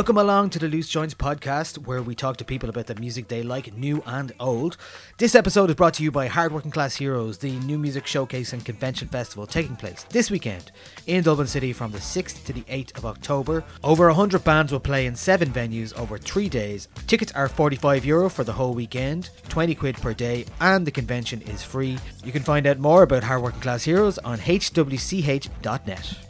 Welcome along to the Loose Joints podcast, where we talk to people about the music they like, new and old. This episode is brought to you by Hardworking Class Heroes, the new music showcase and convention festival taking place this weekend in Dublin City from the 6th to the 8th of October. Over 100 bands will play in seven venues over three days. Tickets are 45 euro for the whole weekend, 20 quid per day, and the convention is free. You can find out more about Hardworking Class Heroes on hwch.net.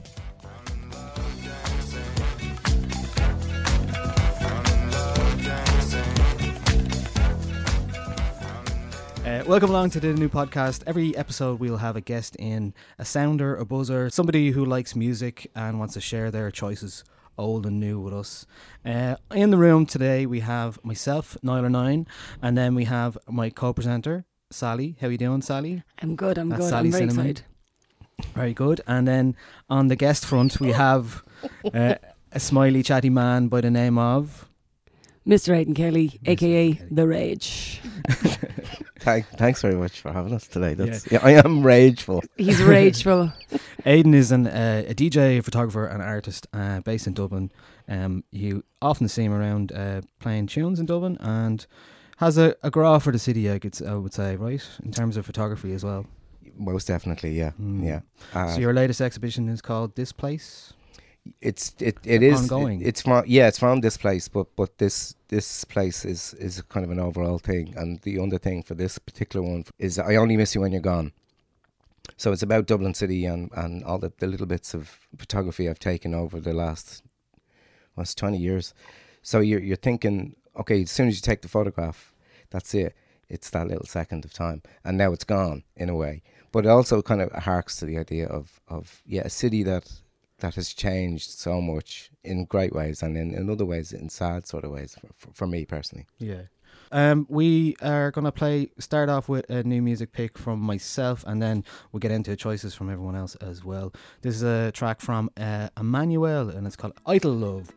welcome along to the new podcast. Every episode, we'll have a guest in a sounder, a buzzer, somebody who likes music and wants to share their choices, old and new, with us. Uh, in the room today, we have myself, Nialler9, and then we have my co-presenter, Sally. How are you doing, Sally? I'm good. I'm That's good. Sally I'm very Cinnamon. excited. Very good. And then on the guest front, we have uh, a smiley, chatty man by the name of. Mr. Aidan Kelly, aka Kelly. The Rage. Thank, thanks very much for having us today. That's, yeah. I am rageful. He's rageful. Aidan is an, uh, a DJ, a photographer, and artist uh, based in Dublin. Um, you often see him around uh, playing tunes in Dublin and has a, a gra for the city, I, could, s- I would say, right? In terms of photography as well. Most definitely, yeah, Mm. yeah. Uh, so your latest exhibition is called This Place? It's it it is ongoing. It, it's from yeah, it's from this place, but but this this place is is kind of an overall thing, and the other thing for this particular one is I only miss you when you're gone. So it's about Dublin City and and all the, the little bits of photography I've taken over the last it's twenty years. So you're you're thinking, okay, as soon as you take the photograph, that's it. It's that little second of time, and now it's gone in a way. But it also kind of harks to the idea of of yeah, a city that that has changed so much in great ways and in, in other ways in sad sort of ways for, for, for me personally. Yeah. Um, we are going to play, start off with a new music pick from myself, and then we'll get into choices from everyone else as well. This is a track from uh, Emmanuelle, and it's called Idle Love.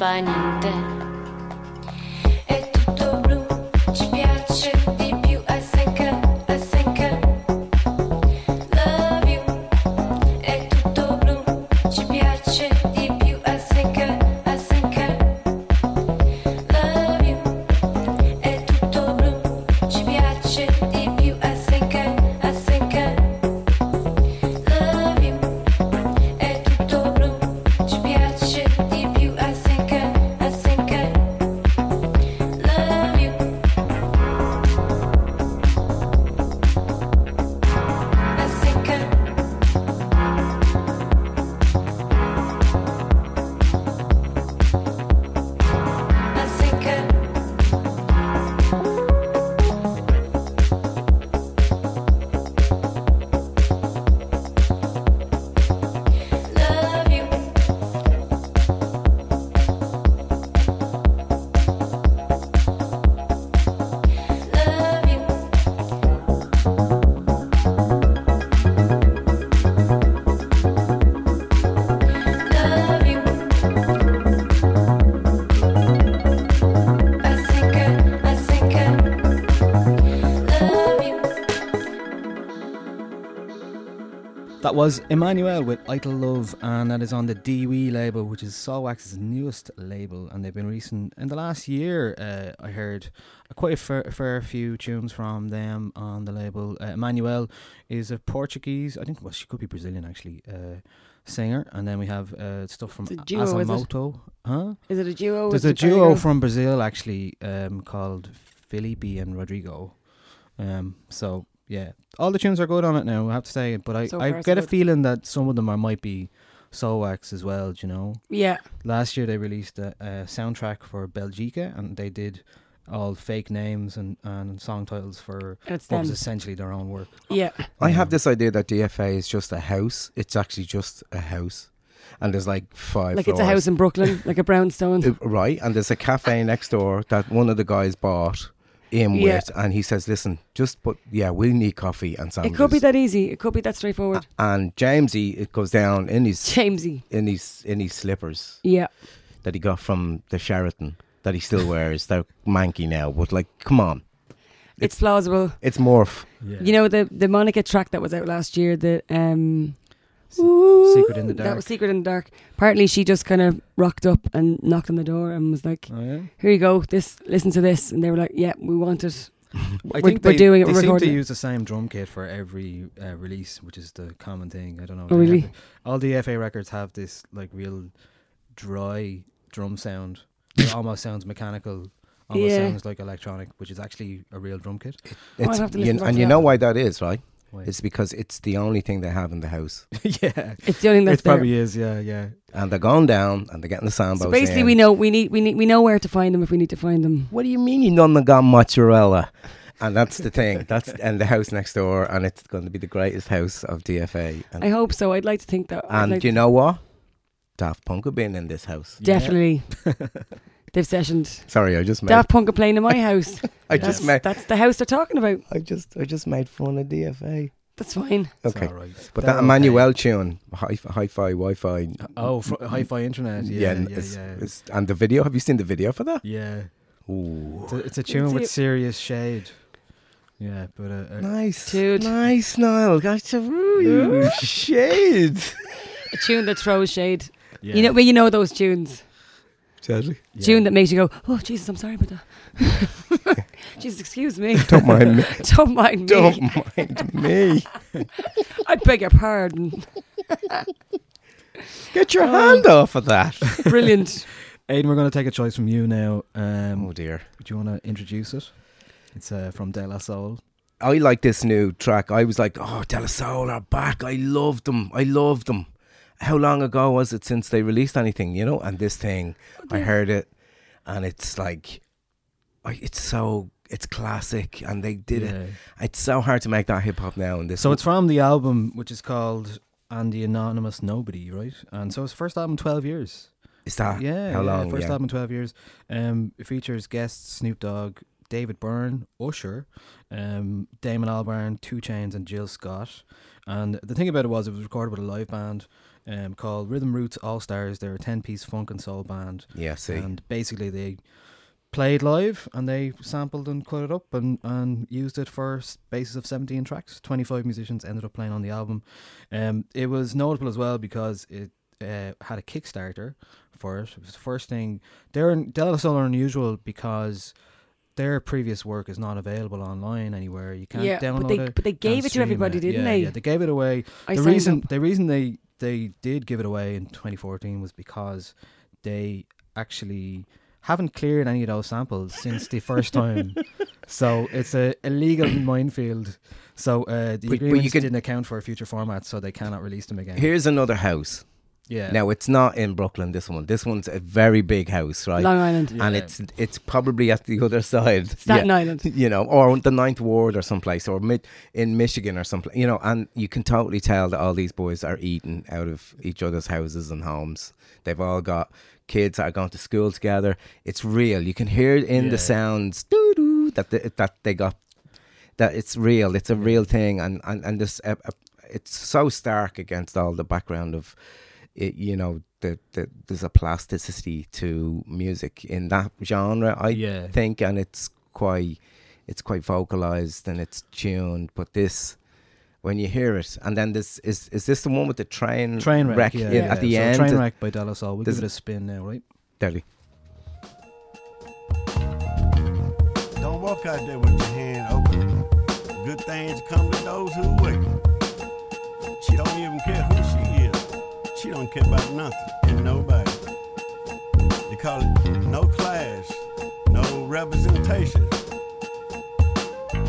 E That was Emmanuelle with Idle Love, and that is on the DEEWEE label, which is Soulwax's newest label. And they've been releasing in the last year. Uh, I heard quite a fair, a fair few tunes from them on the label. Uh, Emmanuelle is a Portuguese, I think, well, she could be Brazilian actually, uh, singer. And then we have uh, stuff from duo, is. Huh? Is it a duo? There's a it- there you duo from Brazil actually um, called Felipe and Rodrigo. Um, so yeah, all the tunes are good on it now. I have to say, but I, So I far, so get a feeling that some of them are might be Soulwax as well. do You know, Yeah. last year they released a, a soundtrack for Belgica, and they did all fake names and, and song titles for it's what them. was essentially their own work. Yeah. I have this idea that DFA is just a house. It's actually just a house, and there's like five. Like it's a house in Brooklyn, like a brownstone. Right? And there's a cafe next door that one of the guys bought in Yeah. with, and he says, "Listen, just put yeah, we need coffee and It could be that easy. It could be that straightforward. And Jamesy, it goes down in his Jamesy. in his in his slippers Yeah. that he got from the Sheraton that he still wears. They're manky now, but like, come on, It's, plausible. it's morph. Yeah. You know the the Monica track that was out last year, the um Se- Secret in the Dark. That was Secret in the Dark. Apparently she just kind of rocked up and knocked on the door and was like, Oh yeah. "Here you go. This listen to this." And they were like, "Yeah, we want it." I We're- think we're they, doing it, They we're seem to it. use the same drum kit for every uh, release, which is the common thing. I don't know. Oh, really? have- all the DFA records have this like real dry drum sound. It almost sounds mechanical. Almost Yeah. sounds like electronic, which is actually a real drum kit. Oh, It's, have to you- and you know why that is, right? Why? It's because it's the only thing they have in the house, yeah, It's the only thing that's it there. probably is. Yeah, yeah. and they're going down and they're getting the sambos. So basically, in. we know we need we need we know where to find them if we need to find them. What do you mean you none got mozzarella? And that's the thing. That's and the house next door, and it's going to be the greatest house of DFA. And, I hope so. I'd like to think that. And like you know what? Daft Punk have been in this house. definitely, they've sessioned. Soring I just made. Daft Punk are playing in my house. I that's, just made. that's the house they're talking about. I just I just made fun of DFA. That's fine. It's Okay, all right. but They're that okay. Emmanuelle tune, hi- hi-fi, Wi-Fi. Oh, fr- hi-fi internet. Yeah, yeah, yeah. it's- yeah. it's- and the video. Have you seen the video for that? Yeah. Ooh, It's a, it's a tune with it- serious shade. Yeah, but uh, uh, nice, Dude. nice, Niall. Guys, ooh, shade. A tune that throws shade. yeah. You know, well, you know those tunes. Sadly, yeah. Tune that makes you go, "Oh Jesus, I'm sorry about that." Jesus, excuse me. don't mind me. Don't mind me. Don't mind me. I beg your pardon. Get your Oh. hand off of that. Brilliant. Aiden, we're going to take a choice from you now. Um, oh dear. Do you want to introduce it? It's uh, from De La Soul. I like this new track. I was like, oh, De La Soul are back. I loved them. I loved them. How long ago was it since they released anything, you know? And this thing, I heard it, and it's like, it's so, it's classic, and they did it. It's so hard to make that hip hop now. And this, So it's from the album, which is called and the Anonymous Nobody, right? And so it's first album in twelve years. Is that yeah, how yeah, long? First yeah. album in twelve years. Um, it features guests Snoop Dogg, David Byrne, Usher, um, Damon Albarn, 2 Chainz, and Jill Scott. And the thing about it was, it was recorded with a live band um, called Rhythm Roots All Stars. They're a ten-piece funk and soul band, Yeah, see. and basically they played live and they sampled and cut it up and, and used it for s- basis of 17 tracks 25 musicians ended up playing on the album um, it was notable as well because it uh, had a kickstarter for it it was the first thing they're De La are unusual because their previous work is not available online anywhere you can't Yeah, download but they it but they gave it to everybody, it. didn't Yeah, they? yeah, they gave it away I the reason up. the reason they they did give it away in 2014 was because they actually haven't cleared any of those samples since the first time. so it's a illegal minefield. So uh, the But- but you agreements can- didn't account for a future format, so they cannot release them again. Here's another house. Yeah. Now it's not in Brooklyn. This one. This one's a very big house, right? Long Island, Yeah. And it's it's probably at the other side. Staten Yeah. Island. you know, or the Ninth Ward or someplace, or mid in Michigan or someplace, you know, and you can totally tell that all these boys are eating out of each other's houses and homes. They've all got kids that are going to school together. It's real. You can hear it in Yeah. the sounds doo doo that they, that they got. That it's real. It's a real thing, and and and this uh, uh, it's so stark against all the background of, it, you know, the, the there's a plasticity to music in that genre. I Yeah. think, and it's quite it's quite vocalized and it's tuned. But this, when you hear it, and then this is is this the one with the train Train wreck, yeah, in- yeah. at the so end? Train wreck by De La Soul. We'll Does- give it a spin now, right? Deadly. Don't walk out there with your hand open. Good things come to those who wait. Don't care about nothing and nobody. They call it no class, no representation.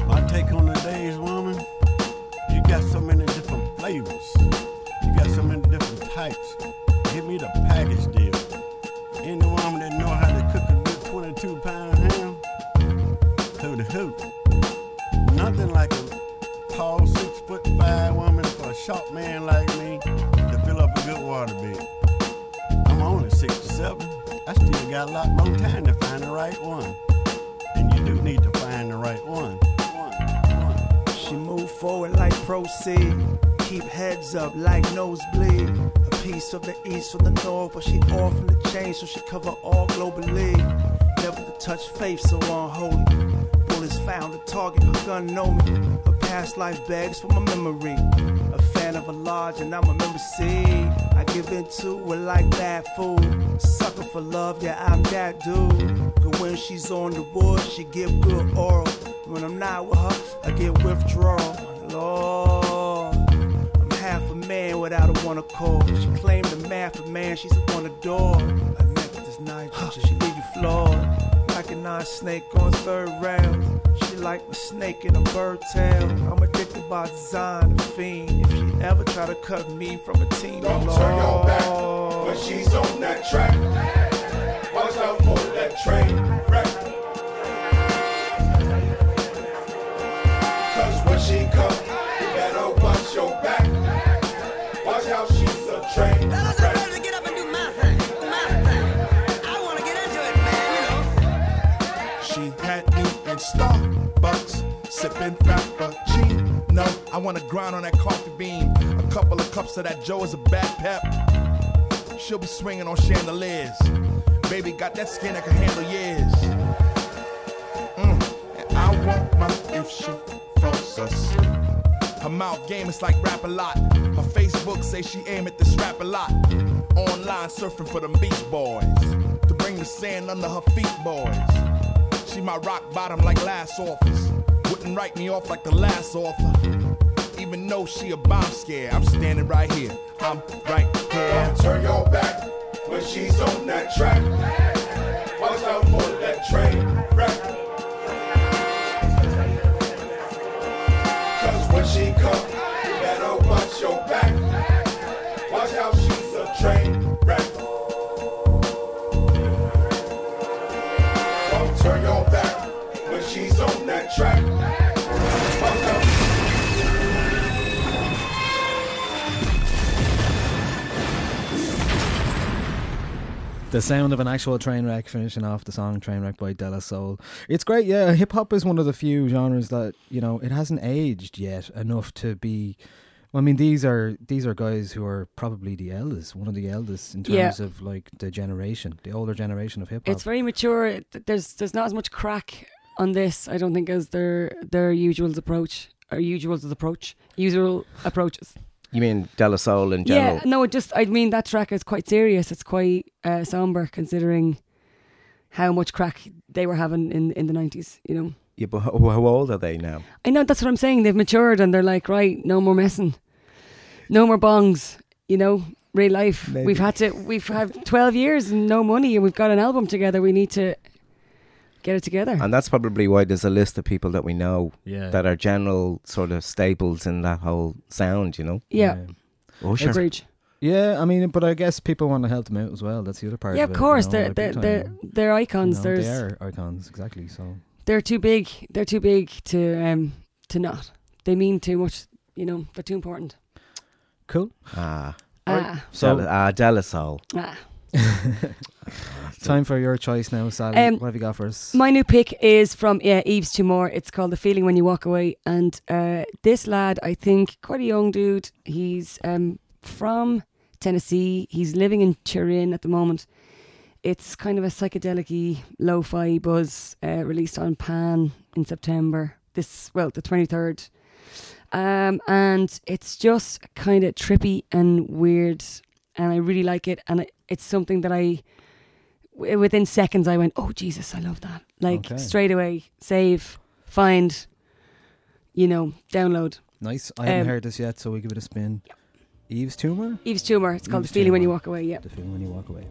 My take on the days, woman, you got so many different flavors. You got so many different types. Give me the Keep heads up like nosebleed. A piece of the east from the north, but she off from the chain, so she cover all globally. Never to touch faith so unholy. Bullets found a target, her gun know me. Her past life begs for my memory. A fan of a lodge and I'm a member C. I give in to it like bad food. Sucker for love, yeah, I'm that dude. But when she's on the wood, she give good oral. When I'm not with her, I get withdrawal. Lord, without a one accord. She claimed the math of man, she's a one adore. I met this night, she leave you floored. Recognize snake on third round. She like my snake in a bird tail. I'm addicted by design, a fiend. If she ever try to cut me from a team, Don't Lord. turn your back when she's on that track. Watch out for that train wreck. Starbucks, sipping Frappuccino. I wanna grind on that coffee bean. A couple of cups of that Joe is a bad pep. She'll be swinging on chandeliers. Baby got that skin that can handle years. Mm, and I want my if she falls asleep. Her mouth game is like rap a lot. Her Facebook say she aim at this rap a lot. Online surfing for them beach boys. To bring the sand under her feet, boys. She my rock bottom like last office. Wouldn't write me off like the last author. Even though she a bomb scare, I'm standing right here. I'm right here. Turn your back when she's on that track. Watch out for that train The sound of an actual train wreck finishing off the song Train Wreck by De La Soul. It's great, yeah. Hip hop is one of the few genres that, you know, it hasn't aged yet enough to be I mean these are these are guys who are probably the eldest, one of the eldest in Yeah. terms of like the generation, the older generation of hip hop. It's very mature. There's there's not as much crack on this, I don't think, as their their usual approach or usuals approach, usual approaches. You mean De La Soul in general? Yeah, no, just I mean that track is quite serious. It's quite uh, somber considering how much crack they were having in in the nineties. You know, Yeah, but how, how old are they now? I know that's what I'm saying. They've matured and they're like, right, no more messing, no more bongs. You know, real life. Maybe. We've had to. We've had twelve years and no money, and we've got an album together. We need to get it together. And that's probably why there's a list of people that we know yeah. that are general sort of staples in that whole sound, you know? yeah, Usher. agreed. Yeah, I mean, but I guess people want to help them out as well. That's the other part. Yeah, of, of it, course. You know, they're they're they're, they're icons. know, There's they are icons, exactly. So they're too big. They're too big to um to not. They mean too much. You know, they're too important. cool. Ah, Ah, So De La, ah, De La Soul. ah. time for your choice now, Sally. Um, what have you got for us? My new pick is from yeah Yves Tumor. It's called "The Feeling When You Walk Away," and uh, this lad, I think, quite a young dude. He's um from Tennessee. He's living in Turin at the moment. It's kind of a psychedelic lo-fi buzz uh, released on Pan in September. This well, the twenty third. Um, and it's just kind of trippy and weird, and I really like it. And it, it's something that I within seconds, I went, "Oh Jesus, I love that!" Like Okay. straight away, save, find, you know, download. Nice. I haven't um, heard this yet, so we give it a spin. Yves Tumor. Yves Tumor. It's called "The Feeling When You Walk Away." Yeah. The feeling when you walk away.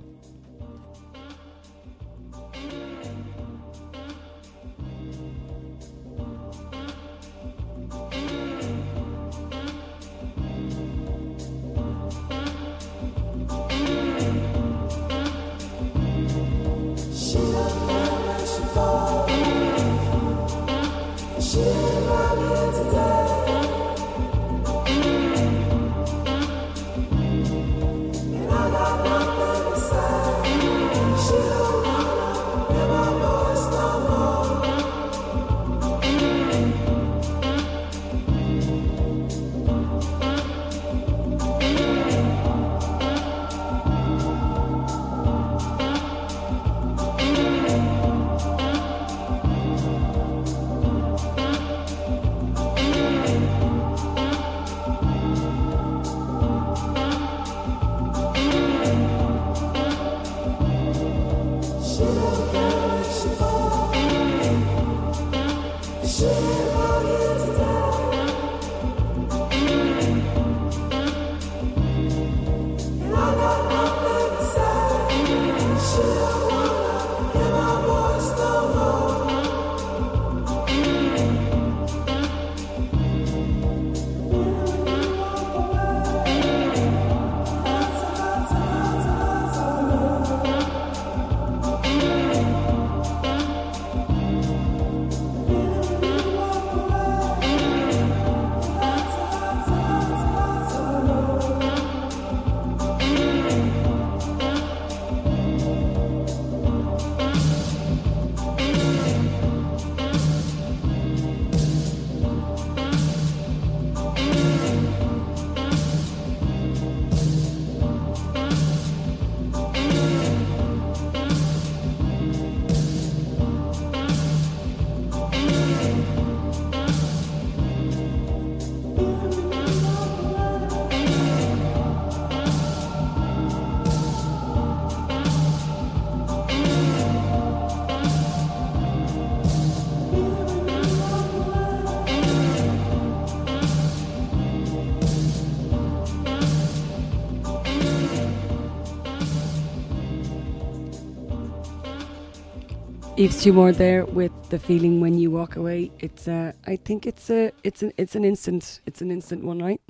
Yves Tumor there with "The Feeling When You Walk Away." It's uh, I think it's a it's an it's an instant it's an instant one, right?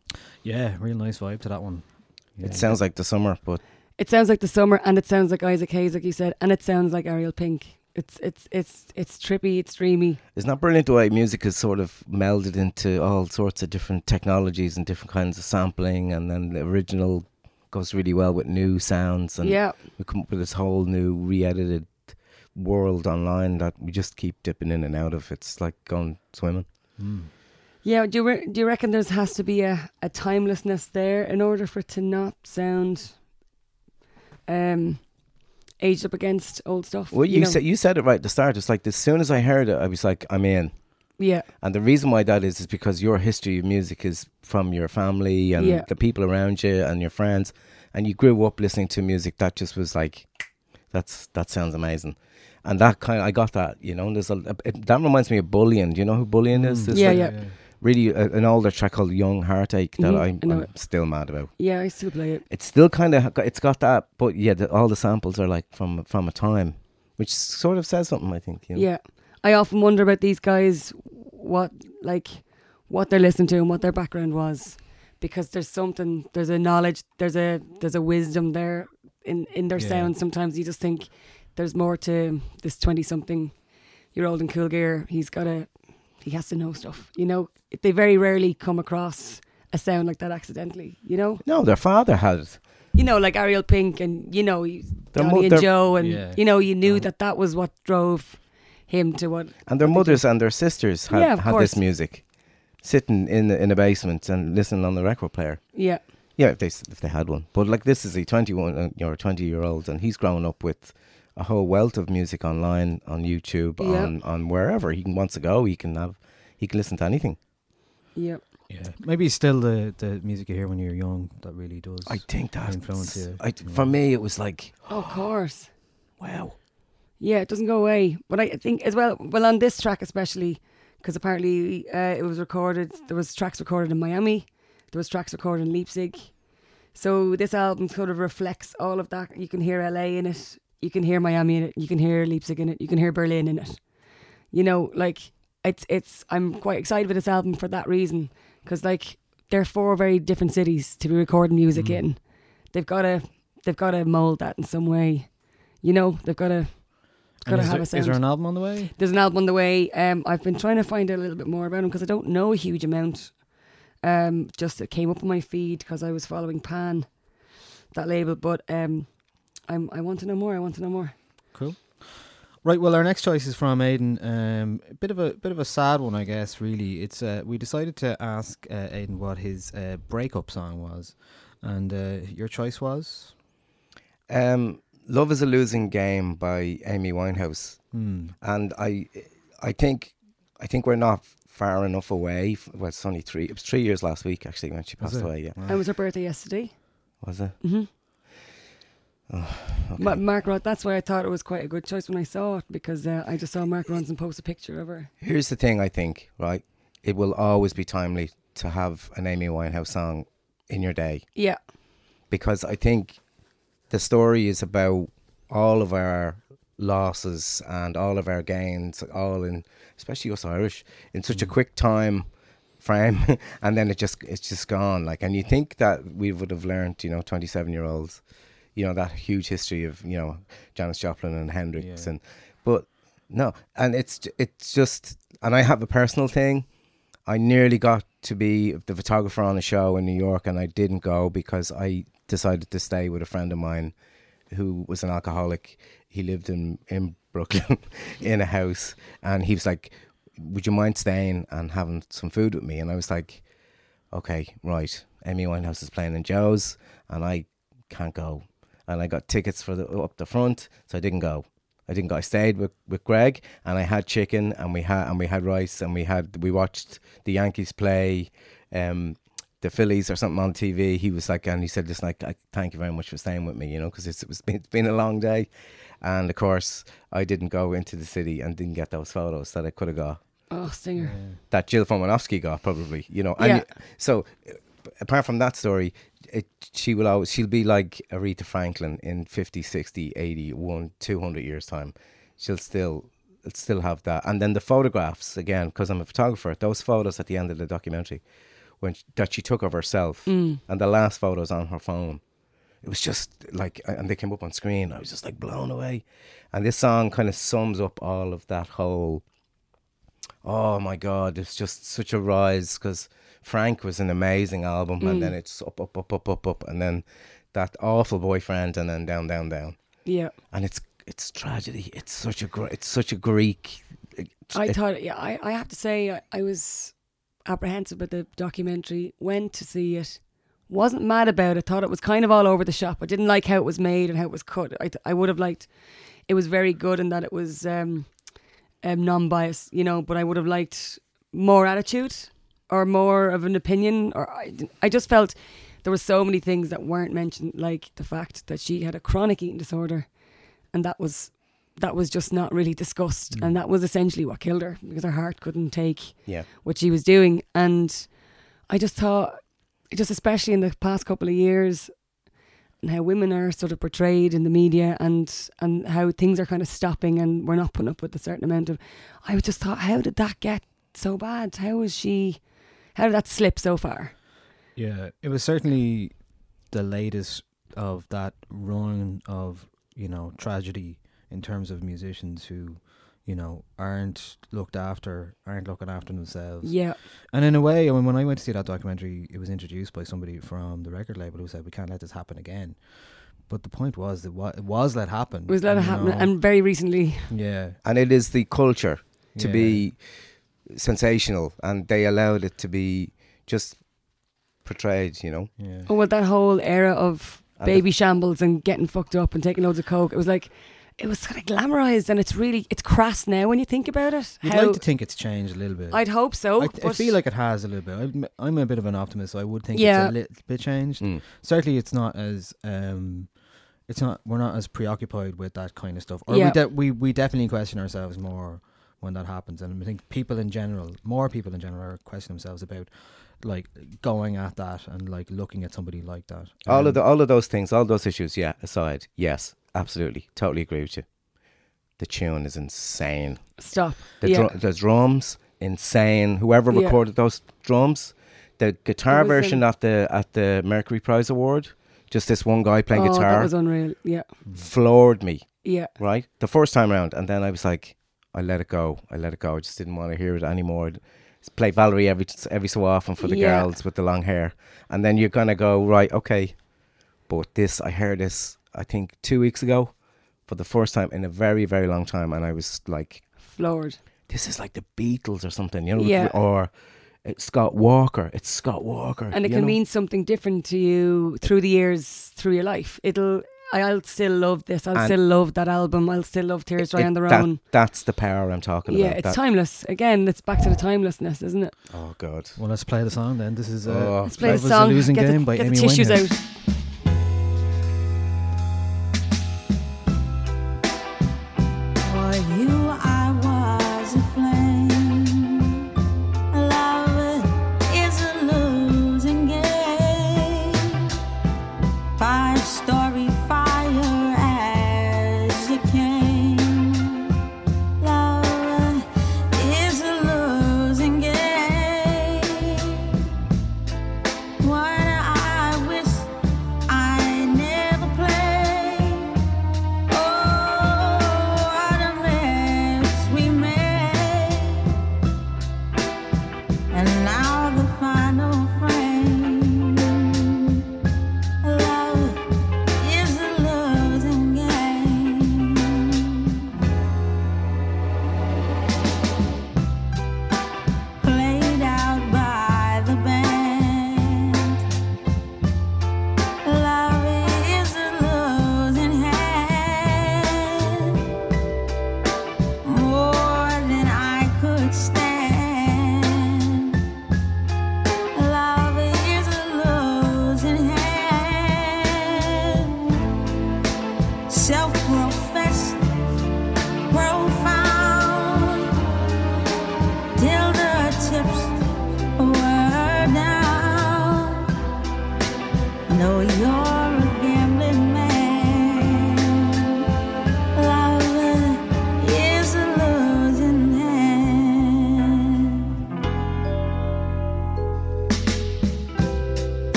Yeah, real nice vibe to that one. Yeah, It sounds like the summer, but It sounds like the summer, and it sounds like Isaac Hayes, like you said, and it sounds like Ariel Pink. It's it's it's it's trippy, it's dreamy. it's not brilliant the way music is sort of melded into all sorts of different technologies and different kinds of sampling and then the original goes really well with new sounds, and Yeah. we come up with this whole new re-edited world online that we just keep dipping in and out of. It's like going swimming. Yeah, do you re- do you reckon there has to be a, a timelessness there in order for it to not sound um aged up against old stuff? Well, you, know? said you said it right at the start. It's like as soon as I heard it, I was like, I'm in. Yeah, And the reason why that is is because your history of music is from your family and Yeah. the people around you and your friends, and you grew up listening to music that just was like, that's that sounds amazing, and that kind of, I got that you know. and There's a, it, that reminds me of Bullion. Do you know who Bullion is? It's Yeah, like yeah. Really, a, an older track called Young Heartache that Mhm, I'm, I I'm still mad about. yeah, I still play it. It's still kind of it's got that, but yeah, the, all the samples are like from from a time, which sort of says something. I think. You know? Yeah, I often wonder about these guys, what like what they're listening to and what their background was, because there's something, there's a knowledge, there's a there's a wisdom there in in their Yeah. sound. Sometimes you just think there's more to this twenty something year old in cool gear. He's got a he has to know stuff. You know, they very rarely come across a sound like that accidentally. You know, No, their father has. you know, like Ariel Pink and you know you- Donny mo- and Joe, and Yeah. you know you knew that that was what drove him to what And their mothers and their sisters had, Yeah, of had this music, sitting in the, in a basement and listening on the record player. yeah. Yeah, if they if they had one. But like this is a twenty one uh, or twenty year old, and he's grown up with a whole wealth of music online on YouTube Yeah. on on wherever he wants to go. He can have he can listen to anything. Yep. Yeah, maybe it's still the the music you hear when you're young that really does. I think that influence you. I, for me, it was like Oh, of course. wow. Yeah, it doesn't go away. But I think as well, well on this track especially, because apparently uh, it was recorded. There was tracks recorded in Miami. There was tracks recorded in Leipzig. So this album sort of reflects all of that. You can hear LA in it. You can hear Miami in it. You can hear Leipzig in it. You can hear Berlin in it. You know, like it's it's. I'm quite excited with this album for that reason, because like they're four very different cities to be recording music in. They've got to they've got to mold that in some way. You know, they've got to got to have there, a is there an album on the way? There's an album on the way. Um, I've been trying to find out a little bit more about him because I don't know a huge amount. Um, just it came up on my feed because I was following Pan, that label. But um, I'm I want to know more. I want to know more. Cool. Right. Well, our next choice is from Aiden. Um, a bit of a bit of a sad one, I guess. Really, it's uh, we decided to ask uh, Aiden what his uh, breakup song was, and uh, your choice was. Um, Love is a losing game by Amy Winehouse, Hmm. and I I think I think we're not far enough away. f- Well, it's only three. It was three years last week actually when she passed away. Yeah, Wow. And it was her birthday yesterday. was it? hmm Oh, okay. Ma- Mark Ron- That's why I thought it was quite a good choice when I saw it because uh, I just saw Mark Ronson post a picture of her. Here's the thing. I think right. It will always be timely to have an Amy Winehouse song in your day Yeah. because I think the story is about all of our losses and all of our gains, all in, especially us Irish, in such a quick time frame, and then it just it's just gone. Like, and you think that we would have learned, you know, twenty seven year olds, you know, that huge history of you know Janis Joplin and Hendrix, Yeah. and but no, and it's it's just, and I have a personal thing. I nearly got to be the photographer on a show in New York, and I didn't go because I decided to stay with a friend of mine who was an alcoholic. He lived in in Brooklyn in a house, and he was like, "Would you mind staying and having some food with me?" And I was like, "Okay, right." Amy Winehouse is playing in Joe's, and I can't go. And I got tickets for the up the front, so I didn't go. I didn't go. I stayed with, with Greg, and I had chicken, and we had and we had rice, and we had we watched the Yankees play, um, the Phillies or something on TV. He was like, and he said, "Listen, like, thank you very much for staying with me, you know, because it's it was been, it's been a long day." And of course, I didn't go into the city and didn't get those photos that I could have got. Oh, stinger. That Jill Furmanovsky got probably, you know. And Yeah. you- so, apart from that story, it, she will always she'll be like Aretha Franklin in 50, 60, 80, 1, 200 years time. She'll still still have that. And then the photographs again, because I'm a photographer. Those photos at the end of the documentary, when sh that she took of herself, Mm. and the last photos on her phone. It was just like, and they came up on screen. I was just like blown away. And this song kind of sums up all of that whole. Oh my God! It's just such a rise because Frank was an amazing album, and then it's up, up, up, up, up, up, and then that awful boyfriend, and then down, down, down, Yeah. and it's it's tragedy. It's such a gr- it's such a Greek. I it- thought, yeah, I, I have to say, I, I was apprehensive with the documentary. Went to see it, wasn't mad about it. Thought it was kind of all over the shop. I didn't like how it was made and how it was cut. I, th- I would have liked. It was very good in that it was um, um, non-biased, you know. But I would have liked more attitude or more of an opinion. Or I, I just felt there were so many things that weren't mentioned, like the fact that she had a chronic eating disorder, and that was that was just not really discussed, and that was essentially what killed her because her heart couldn't take Yeah. what she was doing. And I just thought, just especially in the past couple of years, and how women are sort of portrayed in the media, and and how things are kind of stopping, and we're not putting up with a certain amount of. I just thought, how did that get so bad? How was she? How did that slip so far? Yeah, it was certainly the latest of that run of you know tragedy in terms of musicians who you know aren't looked after, aren't looking after themselves. Yeah, And in a way, I mean, when I went to see that documentary, it was introduced by somebody from the record label who said we can't let this happen again. But the point was that wa- it was let happen. it was let it and, you happen, know, and very recently, yeah, and it is the culture to Yeah. be sensational, and they allowed it to be just portrayed. You know, yeah. oh well, that whole era of And Babyshambles and getting fucked up and taking loads of coke, it was like. It was kind of glamorized, and it's really it's crass now when you think about it. You'd How- like to think it's changed a little bit. I'd hope so. I, I feel like it has a little bit. I'm, I'm a bit of an optimist, so I would think Yeah. it's a little bit changed. Mm. Certainly, it's not as um, it's not we're not as preoccupied with that kind of stuff. Or Yeah. we, de- we we definitely question ourselves more when that happens, and I think people in general, more people in general, are questioning themselves about like going at that and like looking at somebody like that. all Um, of the all of those things, all those issues. Yeah, aside, yes, absolutely, totally agree with you. The tune is insane. stop. The, yeah. dru- the drums, insane. Whoever Yeah. recorded those drums, the guitar version at the at the Mercury Prize Award, just this one guy playing oh, that guitar, was unreal. Yeah, floored me. yeah. Right, the first time around. and then I was like, I let it go. I let it go. I just didn't want to hear it anymore. Play Valerie every every so often for the Yeah. girls with the long hair, and then you're gonna go right, okay. But this, I heard this, I think two weeks ago, for the first time in a very very long time, and I was like, Floored. this is like the Beatles or something, you know, Yeah. or it's Scott Walker. It's Scott Walker, And it can know? mean something different to you through the years, through your life. It'll. I- I'll still love this. I'll And- still love that album. I'll still love Tears Dry It- on Their that- Own. That's the power I'm talking Yeah, about. Yeah, it's that- timeless. Again, it's back to the timelessness, isn't it? Oh God. Well, let's play the song then. This is uh, Oh. Let's play the is a song. Losing get Game the, by get Amy the tissues Winehouse. out.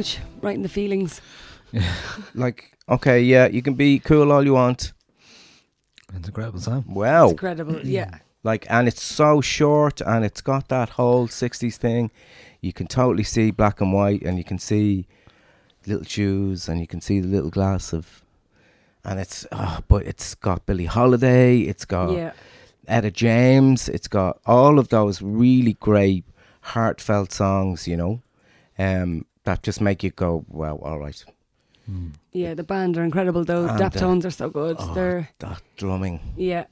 Ouch, right in the feelings. Like, okay, yeah, you can be cool all you want. It's incredible song. Wow. It's incredible. Yeah. Like, and it's so short, and it's got that whole '60s thing. You can totally see black and white, and you can see little shoes, and you can see the little glass of, and it's, oh, but it's got Billie Holiday, it's got Yeah. Etta James, it's got all of those really great, heartfelt songs, you know, um, that just make you go, well, all right. Yeah, the band are incredible though. And, uh, Daptones are so good. Oh, They're that drumming, yeah.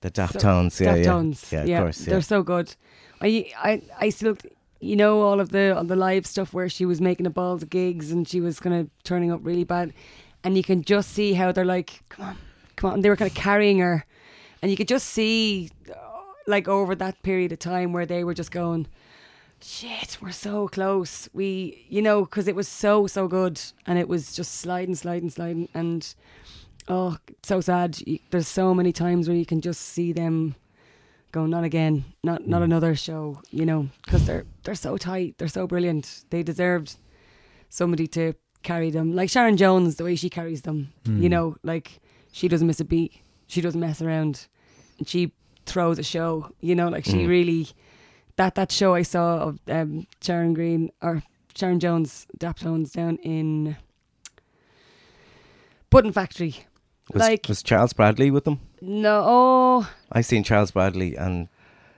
the Daft So- yeah, Daptones. yeah, yeah, of course, yeah. They're so good. I I I still you know all of the all the live stuff where she was making a balls of gigs and she was kind of turning up really bad, and you can just see how they're like, come on, come on. And they were kind of carrying her, and you could just see uh, like over that period of time where they were just going. Shit, we're so close. We, you know, because it was so so good, and it was just sliding, sliding, sliding, and oh, so sad. There's so many times where you can just see them go, not again, not not mm. another show, you know, because they're they're so tight, they're so brilliant. They deserved somebody to carry them, like Sharon Jones, the way she carries them. You mm. know, like she doesn't miss a beat, she doesn't mess around, and she throws a show. You know, like she mm. really that that show I saw of um, Sharon Green or Sharon Jones Daptones down in Button Factory. Was, like was Charles Bradley with them? no, oh, I seen Charles Bradley and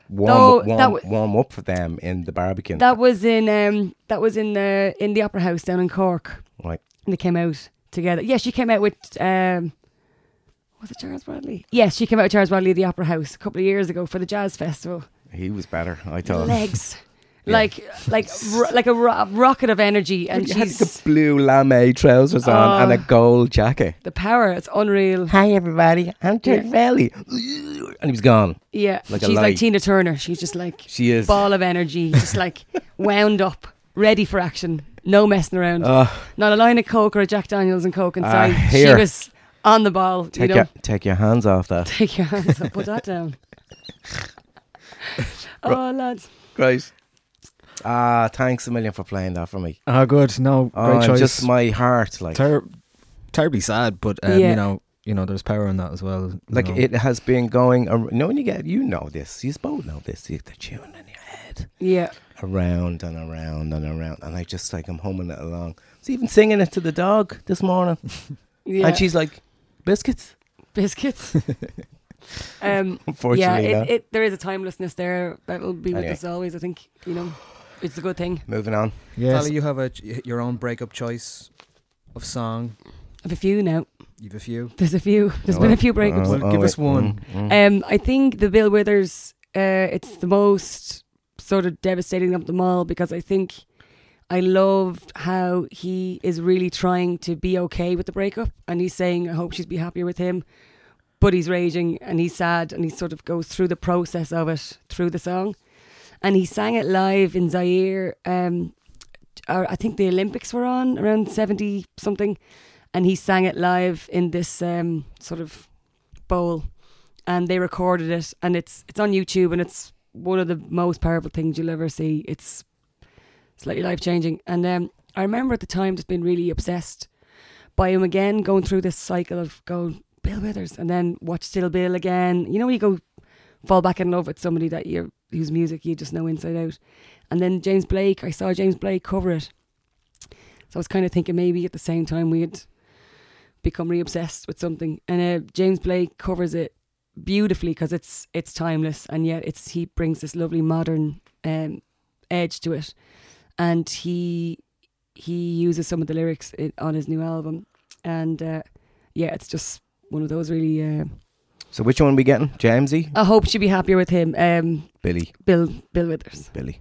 warm, No, up, warm, wa- warm up for them in the Barbican. that was in um that was in the in the Opera House down in Cork. right. And they came out together. Yeah, she came out with um was it Charles Bradley? Yes, she came out with Charles Bradley at the Opera House a couple of years ago for the jazz festival. He was better, I thought. Legs. Like like ro- like a ro- rocket of energy and He had the blue lame trousers on and a Oh. gold jacket. the power, it's unreal. Hi everybody, I'm Ted Yeah. Valley. And he was gone. Yeah, Like she's like Tina Turner. She's just like She is. ball of energy, just like wound up, ready for action, no messing around. Uh, Not a line of coke or a Jack Daniels and coke Ah, inside. she was on the ball. take you know, your take your hands off that. take your hands up, put that down. oh lads, Great. Ah, thanks a million for playing that for me. Oh, good. No, Oh, great and choice. just my heart, like, Ter- terribly sad, but um, Yeah. you know, you know, there's power in that as well. like know. it has been going. ar- You know, when you get, you know this. You both know this. You the tune in your head, yeah, around and around and around, and I just like I'm humming it along. I was even singing it to the dog this morning, yeah. and she's like, "Biscuits." biscuits. um, Unfortunately, yeah, it, it there is a timelessness there that will be with Anyway. us always. I think you know, it's a good thing. Moving on. yes. Sally, you have a your own breakup choice of song. I have a few now. You've a few. There's a few. There's Oh, been a few breakups. Well, give wait. us one. Mm, mm. Um, I think the Bill Withers, uh, it's the most sort of devastating of them all because I think I loved how he is really trying to be okay with the breakup and he's saying, I hope she's be happier with him. But he's raging and he's sad and he sort of goes through the process of it through the song. And he sang it live in Zaire. Um, I think the Olympics were on around 70 something. And he sang it live in this um, sort of bowl and they recorded it and it's it's on YouTube and it's one of the most powerful things you'll ever see. It's slightly life changing. And um, I remember at the time just being really obsessed by him again, going through this cycle of going Bill Withers and then watch Still Bill again. You know, you go fall back in love with somebody that you whose music you just know inside out. And then James Blake, I saw James Blake cover it. So I was kind of thinking maybe at the same time we had become re-obsessed with something. And uh, James Blake covers it beautifully because it's it's timeless and yet it's he brings this lovely modern um, edge to it. And he he uses some of the lyrics on his new album, and uh, yeah, it's just one of those really. Uh, So which one are we getting? Jamesy, I hope she'd be happier with him. Um, Billy, Bill Bill Withers. Billy.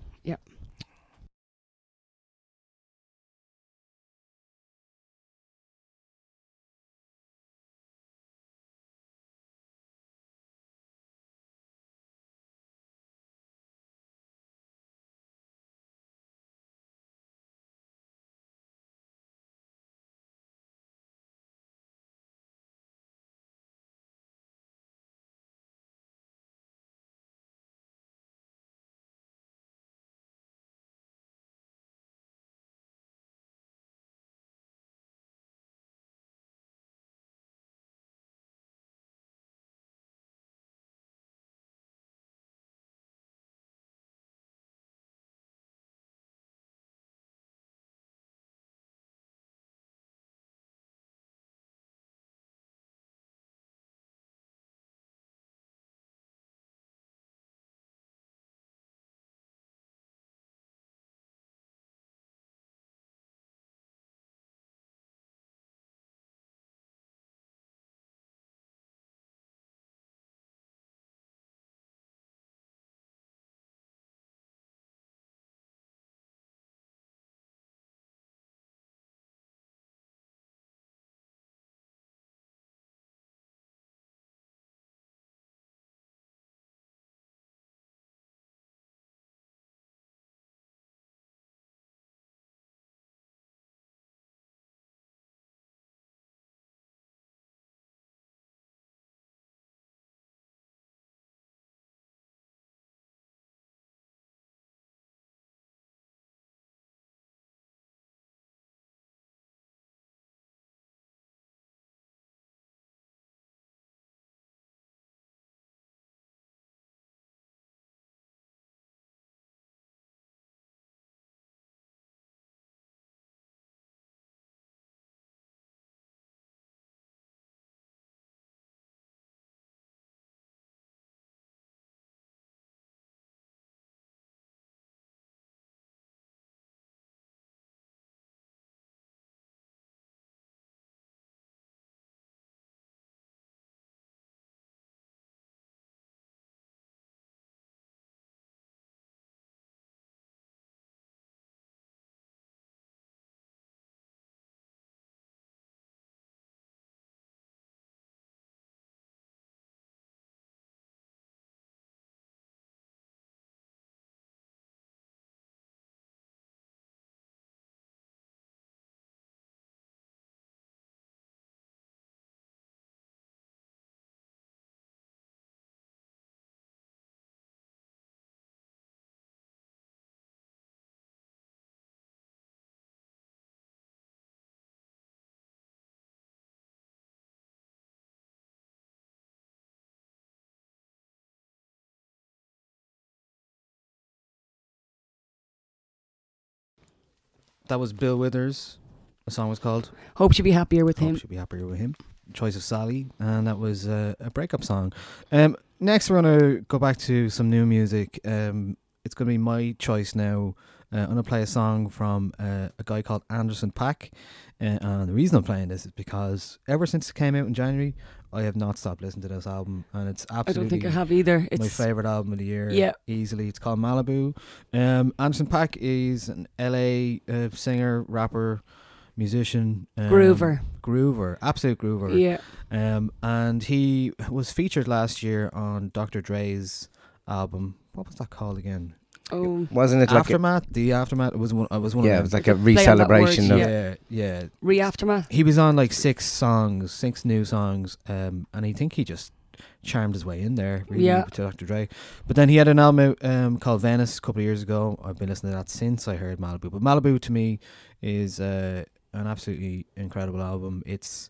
That was Bill Withers. The song was called Hope she'll be happier with Hope him. She'll be happier with him. Choice of Sally, and that was uh, a breakup song. Um, next, we're gonna go back to some new music. Um, it's gonna be my choice now. Uh, I'm gonna play a song from uh, a guy called Anderson .Paak, uh, and the reason I'm playing this is because ever since it came out in January, I have not stopped listening to this album, and it's absolutely. I don't think I have either. It's my favorite album of the year. Yeah. easily. It's called Malibu. Um, Anderson .Paak is an LA uh, singer, rapper, musician, um, Groover. groover, absolute groover. yeah. Um, and he was featured last year on Dr. Dre's album. What was that called again? Oh, Wasn't it like a, Aftermath. the Aftermath was one. It was one yeah, it was like a Play on that re-celebration word, of yeah, yeah. re aftermath. He was on like six songs, six new songs, um, and I think he just charmed his way in there, really, Yeah. to Dr. Dre. But then he had an album um, called Venice a couple of years ago. I've been listening to that since I heard Malibu. But Malibu to me is uh, an absolutely incredible album. It's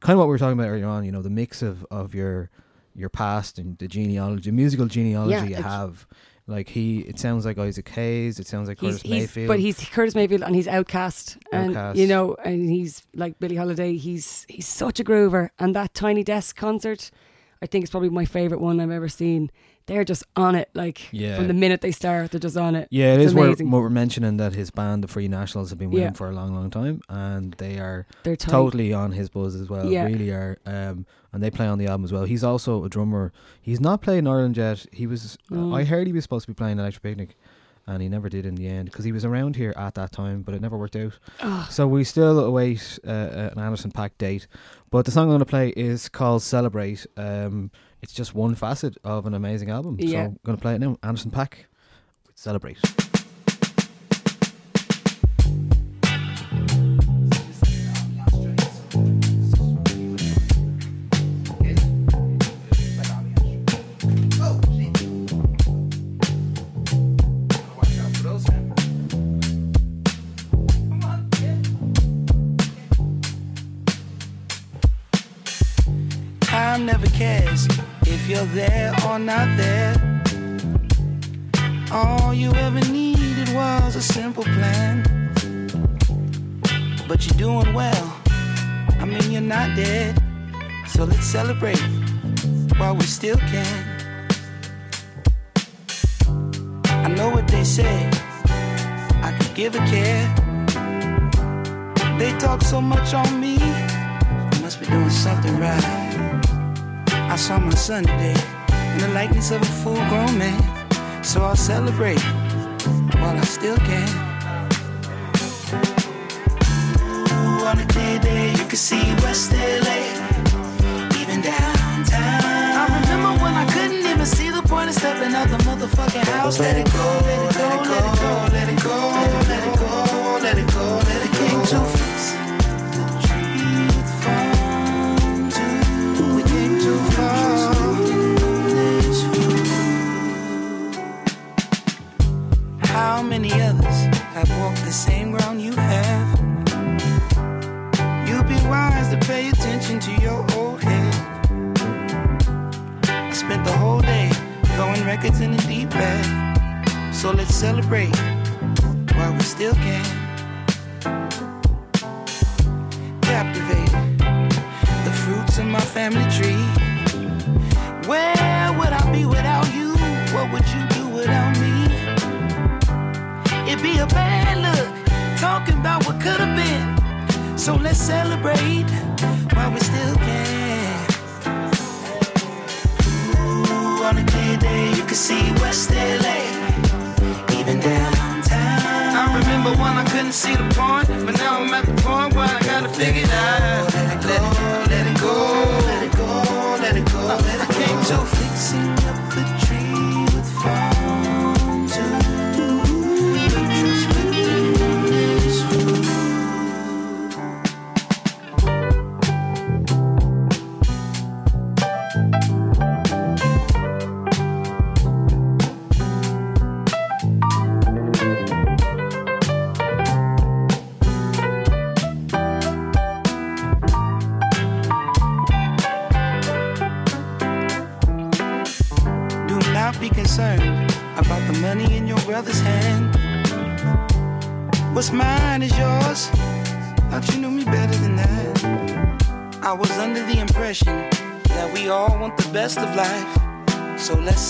kind of what we were talking about earlier on. You know, the mix of of your your past and the genealogy, musical genealogy Yeah, you have. Like he, it sounds like Isaac Hayes. It sounds like Curtis he's Mayfield. but he's Curtis Mayfield and he's OutKast and you know and he's like Billie Holiday. He's he's such a groover and that Tiny Desk concert, I think is probably my favorite one I've ever seen. They're just on it like Yeah. from the minute they start. They're just on it. Yeah, it It's is where, amazing. what we're mentioning that his band, the Free Nationals, have been with Yeah. him for a long, long time, and they are They're tight. totally on his buzz as well. Yeah. Really are, um, and they play on the album as well. He's also a drummer. He's not playing Ireland yet. He was. Mm. I heard he was supposed to be playing Electric Picnic, and he never did in the end because he was around here at that time, but it never worked out. Oh, So we still await uh, an Anderson .Paak date, but the song I'm going to play is called "Celebrate." Um, it's just one facet of an amazing album. So Yeah. I'm going to play it now. Anderson .Paak, "Celebrate." Time never cares if you're there or not there. All you ever needed was a simple plan. But you're doing well. I mean, you're not dead. So let's celebrate while we still can. I know what they say. I could give a care. They talk so much on me. I must be doing something right. I saw my son today in the likeness of a full grown man. So I'll celebrate while I still can. Ooh, on a clear day, you can see West LA, even downtown. I remember when I couldn't even see the point of stepping out the motherfucking house. Let it go, let it go, let it go, let it go, let it go, let it go, let it came too fixing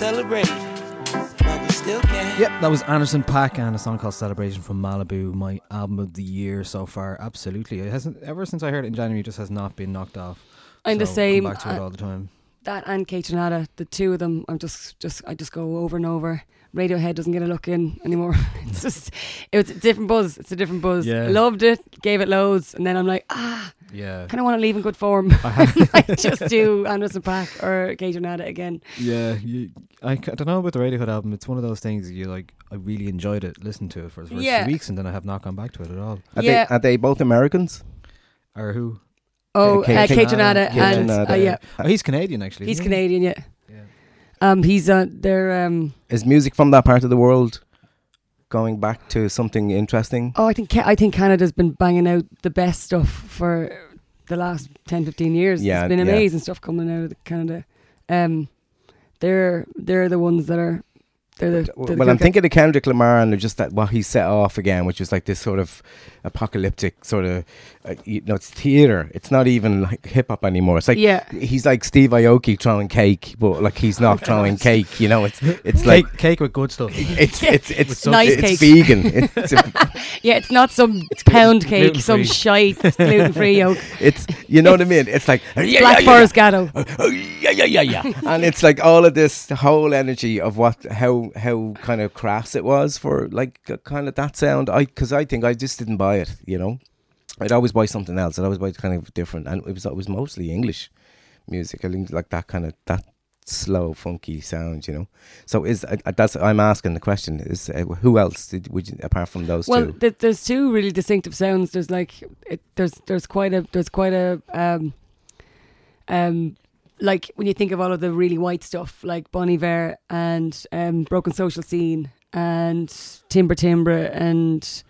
celebrate while we still can. Yep, that was Anderson .Paak and a song called Celebration from Malibu, my album of the year so far. Absolutely. It hasn't ever since I heard it in January it just has not been knocked off. I'm the same. Come back to it uh, all the time. that and Kaytranada, the two of them, I'm just, just, I just go over and over. Radiohead doesn't get a look in anymore. it's just, it's a different buzz. It's a different buzz. Yeah. Loved it, gave it loads, and then I'm like, ah, Yeah. kind of want to leave in good form. I just do Anderson .Paak or Kaytranada again. Yeah, you, I, c- I don't know about the Radiohead album. It's one of those things you like. I really enjoyed it, listened to it for the first Yeah. few weeks, and then I have not gone back to it at all. Are, Yeah. they, are they both Americans? Or who? Oh, Kate- uh, Kate Kaytranada, and Renata. uh, yeah, Oh, he's Canadian actually. he's isn't he? Canadian. Yeah. Yeah. Um, he's uh, they're um. Is music from that part of the world going back to something interesting? Oh, I think I think Canada's been banging out the best stuff for the last 10, 15 years. Yeah, There's been yeah. amazing stuff coming out of Canada. Um, they're they're the ones that are. They're the, they're the well, I'm thinking of Kendrick Lamar and just that what he set off again, which was like this sort of apocalyptic sort of, uh, you know, it's theater. It's not even like hip hop anymore. It's like Yeah. he's like Steve Aoki throwing cake, but like he's not throwing cake. You know, it's it's like Cake, cake with good stuff. it's it's it's Nice it's cake. vegan. It's a, Yeah, it's not some pound cake, some gluten-free. shite gluten free yolk. it's you know what I mean. It's like yeah, Black yeah, Forest Gateau. yeah, oh, yeah, yeah, yeah, yeah. and it's like all of this whole energy of what how how kind of crass it was for like uh, kind of that sound. I because I think I just didn't buy it. You know, I'd always buy something else. I'd always buy kind of different, and it was it was mostly English music. I think like that kind of that slow funky sound. You know, so is uh, that's I'm asking the question is uh, who else did would you, apart from those Well, two? th- there's two really distinctive sounds. There's like it, there's there's quite a there's quite a um um like when you think of all of the really white stuff like Bon Iver and um Broken Social Scene and Timber Timbre and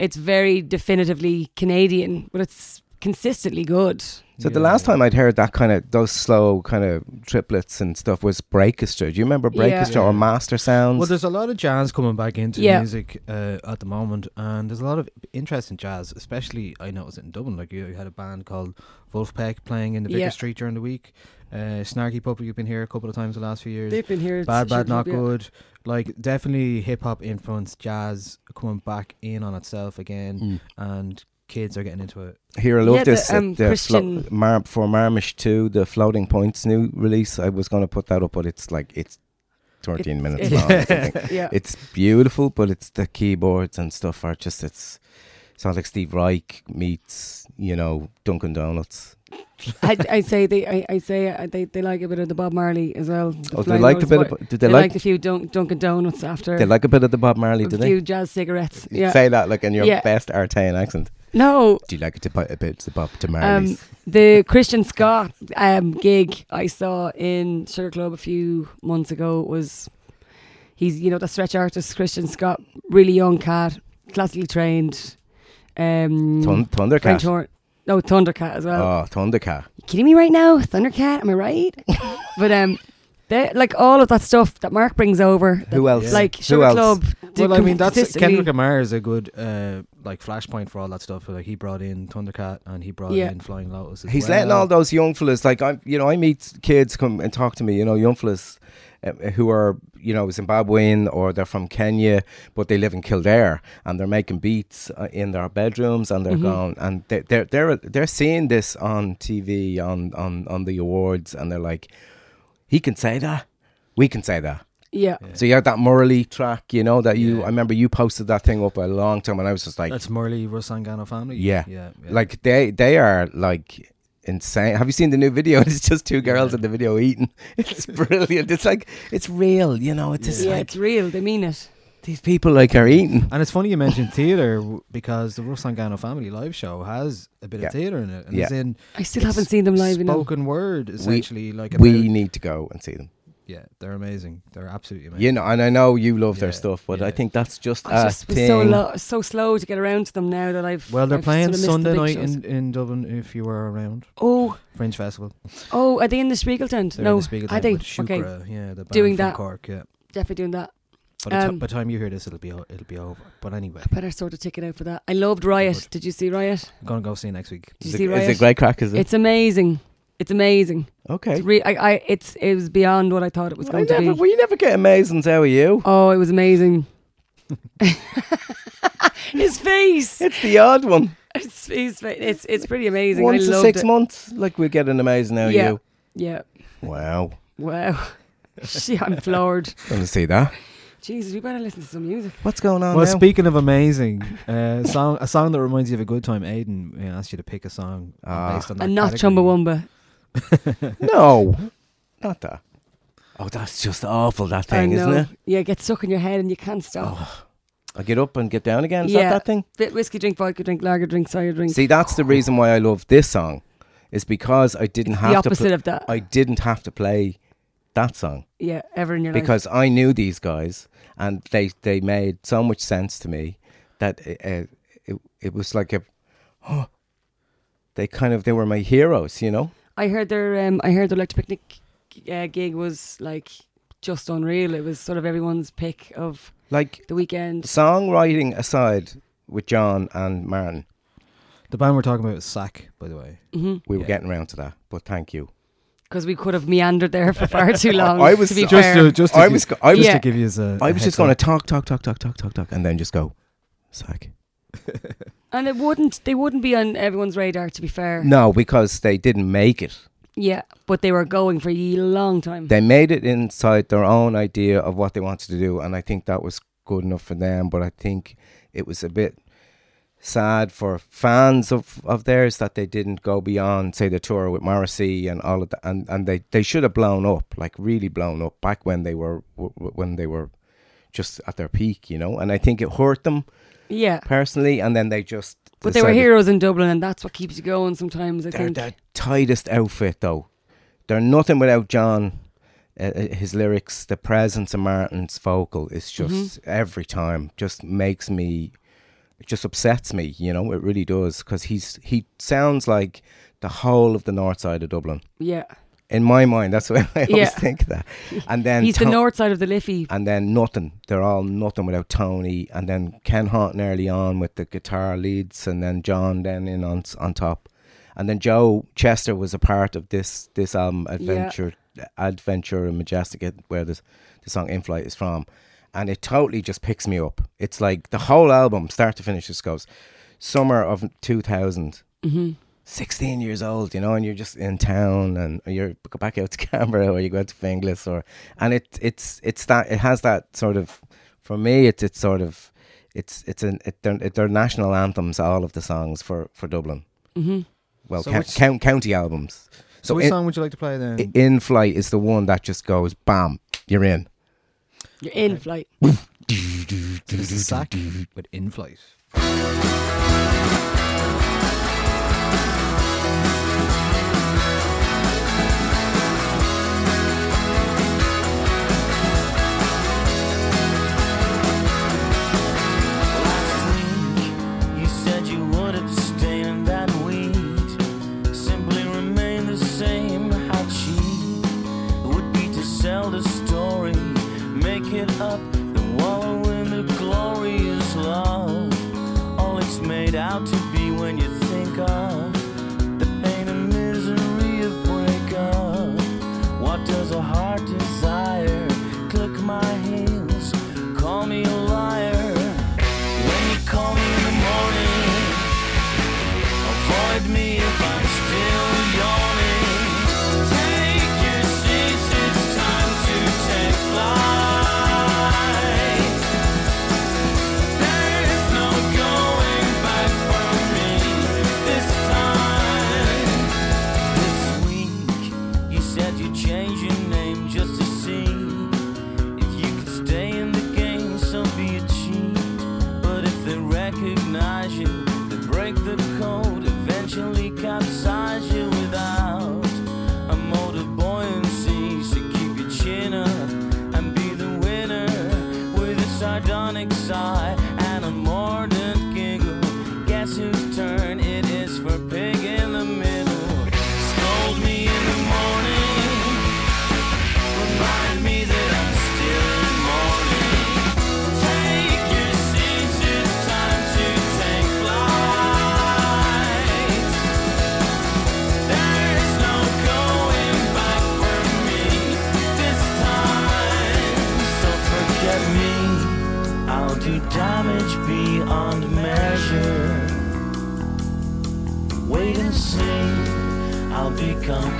it's very definitively Canadian, but it's consistently good. So the last time I'd heard that kind of those slow kind of triplets and stuff was Breakestra. Do you remember Yeah. Breakestra or Master Sounds? Well, there's a lot of jazz coming back into Yeah. music uh, at the moment, and there's a lot of interest in jazz, especially I noticed it was in Dublin. Like you had a band called Wolfpack playing in the Vicar Yeah. Street during the week. Uh, Snarky Puppy, you've been here a couple of times the last few years. They've been here. Bad, bad, not Club, yeah. good. Like definitely hip hop influence, jazz coming back in on itself again, and kids are getting into it. Here, I love Yeah, this. uh, um, the Christian- Mar- for Marmish 2, the Floating Points new release. I was going to put that up, but it's like, it's 13 It's- minutes it's- long. or something. Yeah. It's beautiful, but it's the keyboards and stuff are just, it's, sounds like Steve Reich meets, you know, Dunkin' Donuts. I, I say they I, I say uh, they, they like a bit of the Bob Marley as well. the Oh, they like a bit of. Do they they like- a few Dun- Dunkin' Donuts after They like a bit of the Bob Marley, a few jazz cigarettes. Yeah. Say that like in your Yeah. best Artane accent. No, Do you like it to put a bit to Bob to um, the Christian Scott um, gig I saw in Sugar Club a few months ago was he's you know the stretch artist Christian Scott, really young cat, classically trained. Um, Thun- Thundercat. French horn. No, Thundercat as well. oh, Thundercat. You kidding me right now? Thundercat, am I right? but um, they like all of that stuff that Mark brings over. Who that, else? Like Who else? Club. do Well, I mean, that's Kendrick Lamar is a good uh, like flashpoint for all that stuff. Like he brought in Thundercat and he brought Yeah. in Flying Lotus. As He's well. letting all those young fellas like I, you know, I meet kids come and talk to me. You know, young fellas who are you know Zimbabwean or they're from Kenya, but they live in Kildare and they're making beats uh, in their bedrooms and they're Mhm. gone and they, they're they're they're seeing this on TV on on on the awards and they're like, he can say that, we can say that. Yeah. So you had that Morley track, you know, that you. I remember you posted that thing up a long time, and I was just like, That's MuRli Rusangano family. yeah, yeah, yeah. like they they are like insane. Have you seen the new video? It's just two girls in the video eating. It's brilliant. It's like it's real, you know. It's just yeah, like it's real. They mean it. these people like are eating. And it's funny you mentioned theatre because the Rusangano Family live show has a bit Yeah. of theatre in it. And Yeah. it's in I still it's haven't seen them live. You know. spoken word, essentially. like we need to go and see them. Yeah, they're amazing. They're absolutely amazing. You know, and I know you love their Yeah, stuff, but I think that's just I a just was thing. so lo- so slow to get around to them now that I've. Well, they're I've playing sort of missed the Sunday big night shows. in, in Dublin if you were around. Oh, Fringe Festival. oh, are they in the Spiegel tent? They're no, in the Spiegel are tent they? with okay, Shukra, yeah, the band Doing from that. Cork, yeah. definitely doing that. By the, ti- Um, by the time you hear this, it'll be o- it'll be over. But anyway, I better sort a ticket out for that. I loved Riot. Did you see Riot? I'm gonna go see it next week. Did you Is see it, Riot? is it great crack? Is it? It's amazing. It's amazing. okay. It's re- I, I, it's it was beyond what I thought it was I going never, to be. well, you never get amazings out of you. Oh, it was amazing. His face. It's the odd one. It's, his fa- it's it's pretty amazing. Once I in loved six it. months, like we get an amazing out Yeah. of you. Yeah. Wow. Wow. Shit, I'm floored. Going to see that. Jesus, we better listen to some music. What's going on Well, now? speaking of amazing, uh, song a song that reminds you of a good time. Aidan uh, asked you to pick a song uh, based on that. And not category. Chumbawamba. no, not that. Oh, that's just awful. That thing, isn't it? Yeah, it gets stuck in your head and you can't stop. I get up and get down again. Is yeah. that that thing? Bit whiskey drink, vodka drink, lager drink, cider drink. See, that's the reason why I love this song, is because I didn't It's have the to. opposite pl- of that. I didn't have to play that song yeah, ever in your life. because I knew these guys, and they they made so much sense to me that it uh, it, it was like a. Oh, they kind of they were my heroes, you know. I heard their um, I heard their Electric Picnic uh, gig was like just unreal. It was sort of everyone's pick of Like the weekend. songwriting aside, with John and Martin, The band we're talking about is Sack, by the way. hmm we were Yeah. getting around to that. But thank you. Because we could have meandered there for far too long. I was to be just fair. to, just to I give- was go- I was just Yeah. to give you as a. I a was heads just going to talk, talk, talk, talk, talk, talk, talk, and then just go, sack. and it wouldn't. They wouldn't be on everyone's radar. To be fair. No, because they didn't make it. Yeah, but they were going for a long time. They made it inside their own idea of what they wanted to do, and I think that was good enough for them. But I think it was a bit sad for fans of, of theirs that they didn't go beyond, say, the tour with Morrissey and all of that, and, and they, they should have blown up, like really blown up, back when they were when they were just at their peak, you know. And I think it hurt them yeah, personally, and then they just. but they were heroes in Dublin, and that's what keeps you going. Sometimes I They're think. the tightest outfit, though. They're nothing without John. Uh, uh, his lyrics, the presence of Martin's vocal is just every time just makes me, it just upsets me. You know, it really does because he's he sounds like the whole of the north side of Dublin. yeah, In my mind, that's what I always Yeah. think that. And then he's the north side of the Liffey. and then nothing. They're all nothing without Tony, and then Ken Horton early on with the guitar leads, and then John then in on on top, and then Joe Chester was a part of this this album Adventure Adventure and Majestic, where this the song In Flight is from, and it totally just picks me up. It's like the whole album, start to finish, just goes summer of two thousand. hmm 16 years old, you know, and you're just in town and you're go back out to Cabra or you go out to Finglas or and it it's it's that it has that sort of for me it's it's sort of it's it's an it, they're, they're national anthems all of the songs for for Dublin. Mm-hmm. Well, So ca- which- count, county albums. So, So which in, song would you like to play then? In flight is the one that just goes bam, you're in. You're in flight. this is Sack with In Flight. Up, then wallow in the glorious love. All it's made out to be when you think of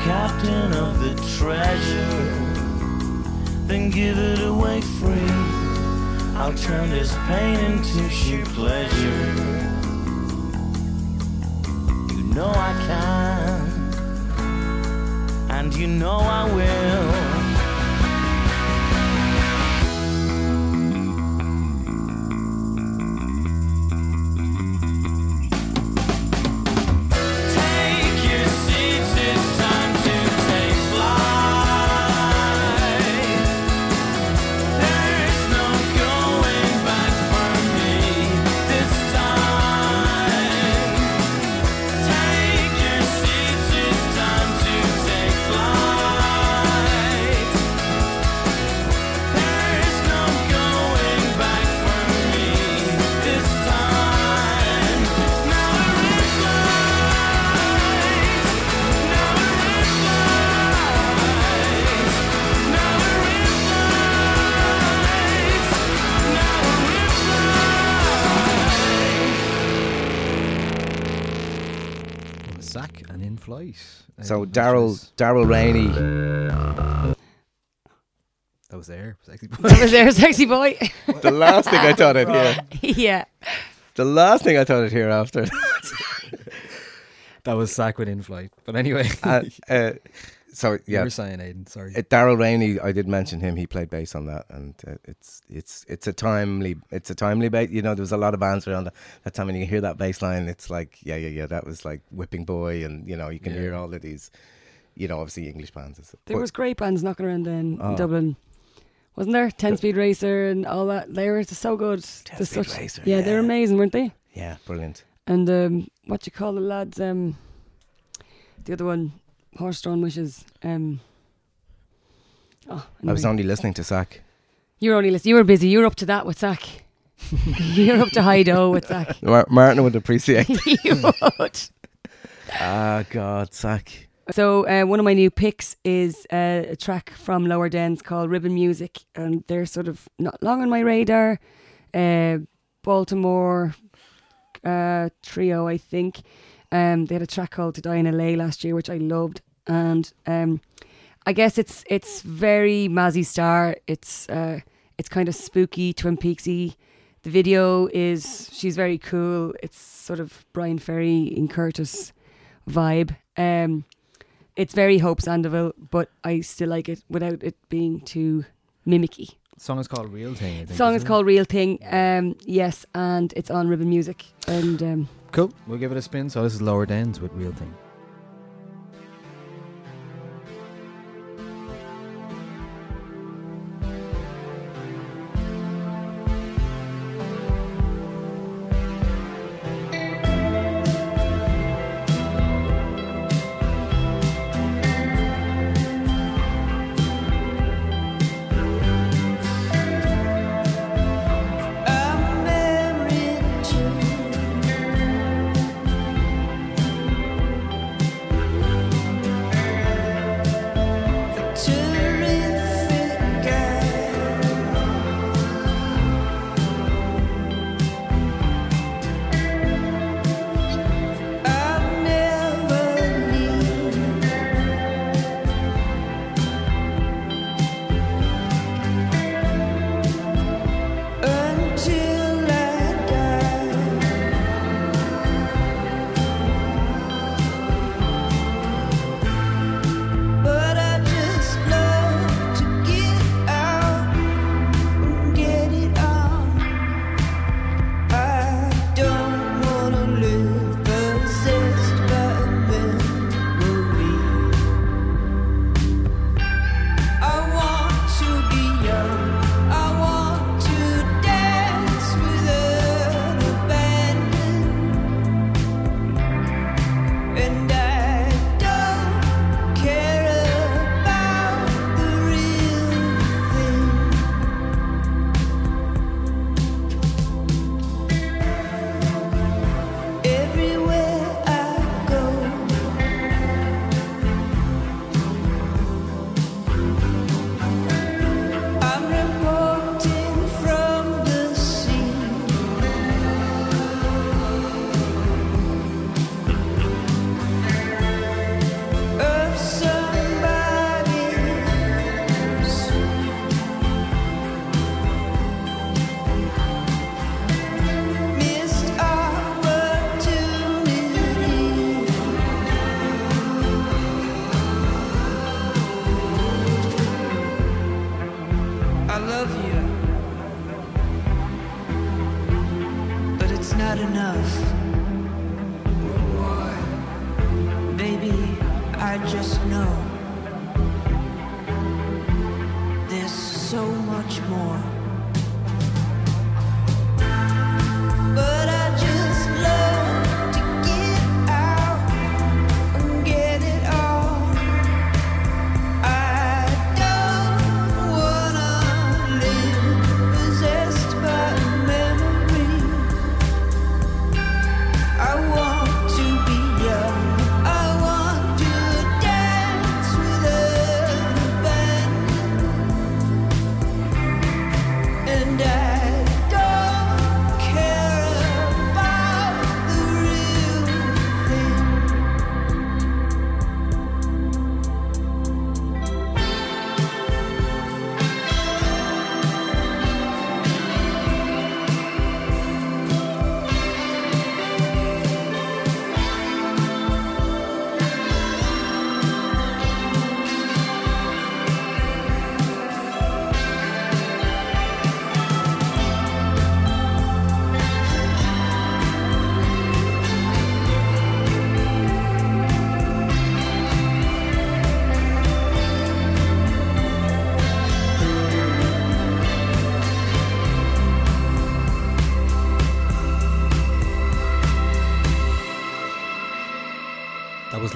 captain of the treasure. Then give it away free. I'll turn this pain into sheer pleasure. You know I can, and you know I will. And. So Daryl Daryl Rainey. That was there. Sexy boy. That was there, sexy boy. The last thing I thought I'd hear. yeah. The last thing I thought I'd hear after. That was Sack with in flight. But anyway, uh, uh, so you yeah, were saying Aidan. Sorry. Uh, Daryl Rainey, I did mention him. He played bass on that, and uh, it's it's it's a timely it's a timely bass. You know, there was a lot of bands around that, that time, and you hear that bass line. It's like yeah, yeah, yeah. That was like Whipping Boy, and you know, you can Yeah. hear all of these. You know, obviously English bands. and stuff. There But was great bands knocking around then in Oh. Dublin. Wasn't there? Ten Speed Racer and all that. They were so good. They're Speed such- Racer, yeah, they're amazing, weren't they? yeah, brilliant. And um, what you call the lads? Um, the other one, Horse Drawn Wishes. Um, oh, I was only listening to Sack. You were only listening. You were busy. You were up to that with Zach. you were up to Hido with Zach. Mar- Martin would appreciate. you would. ah, God, Sack. So uh, one of my new picks is uh, a track from Lower Dens called Ribbon Music, and they're sort of not long on my radar. Uh, Baltimore uh, trio, I think. Um, they had a track called "To Die in LA" last year, which I loved, and um, I guess it's it's very Mazzy Star. It's uh, it's kind of spooky, Twin Peaksy. The video is she's very cool. It's sort of Bryan Ferry and Curtis vibe. Um, it's very Hope Sandoval, but I still like it without it being too mimicky. song is called Real Thing. I think, song is it? called Real Thing. Um, yes, and it's on Ribbon Music. And um, Cool. We'll give it a spin. So this is Lower Dens with Real Thing.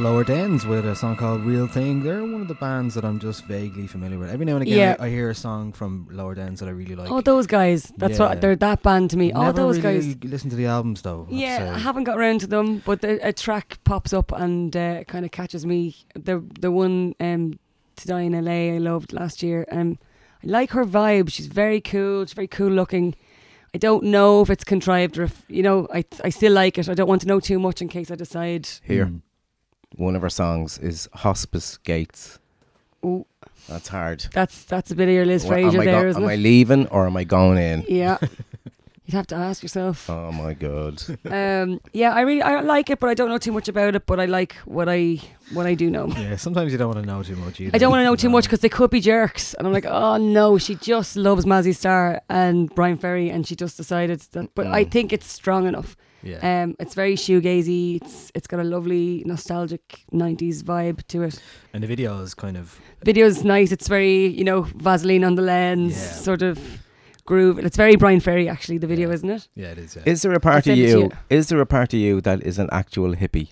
Lower Dens with a song called Real Thing. They're one of the bands that I'm just vaguely familiar with. Every now and again, Yeah. I, I hear a song from Lower Dens that I really like. oh, those guys. That's Yeah. what they're that band to me. oh, Never those really guys. Listen to the albums though. I Yeah. I haven't got around to them, but the, a track pops up and uh, kind of catches me. The the one um, to die in LA I loved last year. Um, I like her vibe. She's very cool. She's very cool looking. I don't know if it's contrived or if you know. I I still like it. I don't want to know too much in case I decide. Here, Mm. One of her songs is Hospice Gates. Ooh, That's hard. that's that's a bit of your Liz Wha- Fraser am I, there, go- isn't am it? I leaving or am I going in? yeah, you'd have to ask yourself. Oh my god. Um, yeah, I really I like it, but I don't know too much about it. But I like what I what I do know. Yeah, sometimes you don't want to know too much either. I don't want to know too much because they could be jerks, and I'm like, oh no, she just loves Mazzy Star and Bryan Ferry, and she just decided that. But I Mm. think it's strong enough. Yeah. Um, it's very shoegazy. It's it's got a lovely nostalgic '90s vibe to it. and the video is kind of video is nice. It's very you know Vaseline on the lens, Yeah. sort of groove. It's very Bryan Ferry actually. The video, isn't it? yeah, it is. Yeah. Is there a part of send it to you? you. Is there a part of you that is an actual hippie?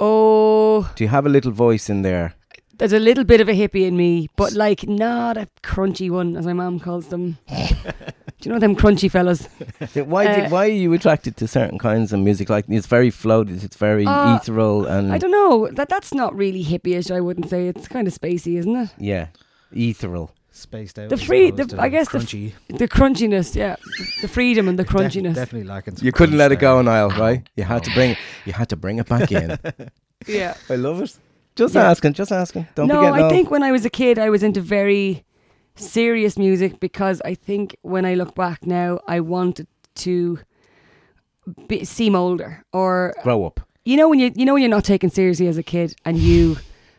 Oh, Do you have a little voice in there? there's a little bit of a hippie in me, but like not a crunchy one, as my mom calls them. Do you know them crunchy fellas? Why? Uh, did, why are you attracted to certain kinds of music? Like it's very floated, it's very Uh, ethereal, and I don't know. That that's not really hippie-ish. I wouldn't say it's kind of spacey, isn't it? yeah, ethereal. spaced out. The free- opposed the- I guess the crunchy. The crunchiness, yeah, the freedom and the Def- crunchiness. definitely lacking. some You couldn't let it go, Niall. Right? You had to bring. You had to bring it back in. yeah. I love it. Just Yeah. asking. Just asking. Don't no, forget. I no. I think when I was a kid, I was into very serious music because I think when I look back now, I wanted to be, seem older, or grow up. you know when you you know when you're not taken seriously as a kid and you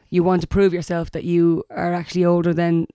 you want to prove yourself that you are actually older than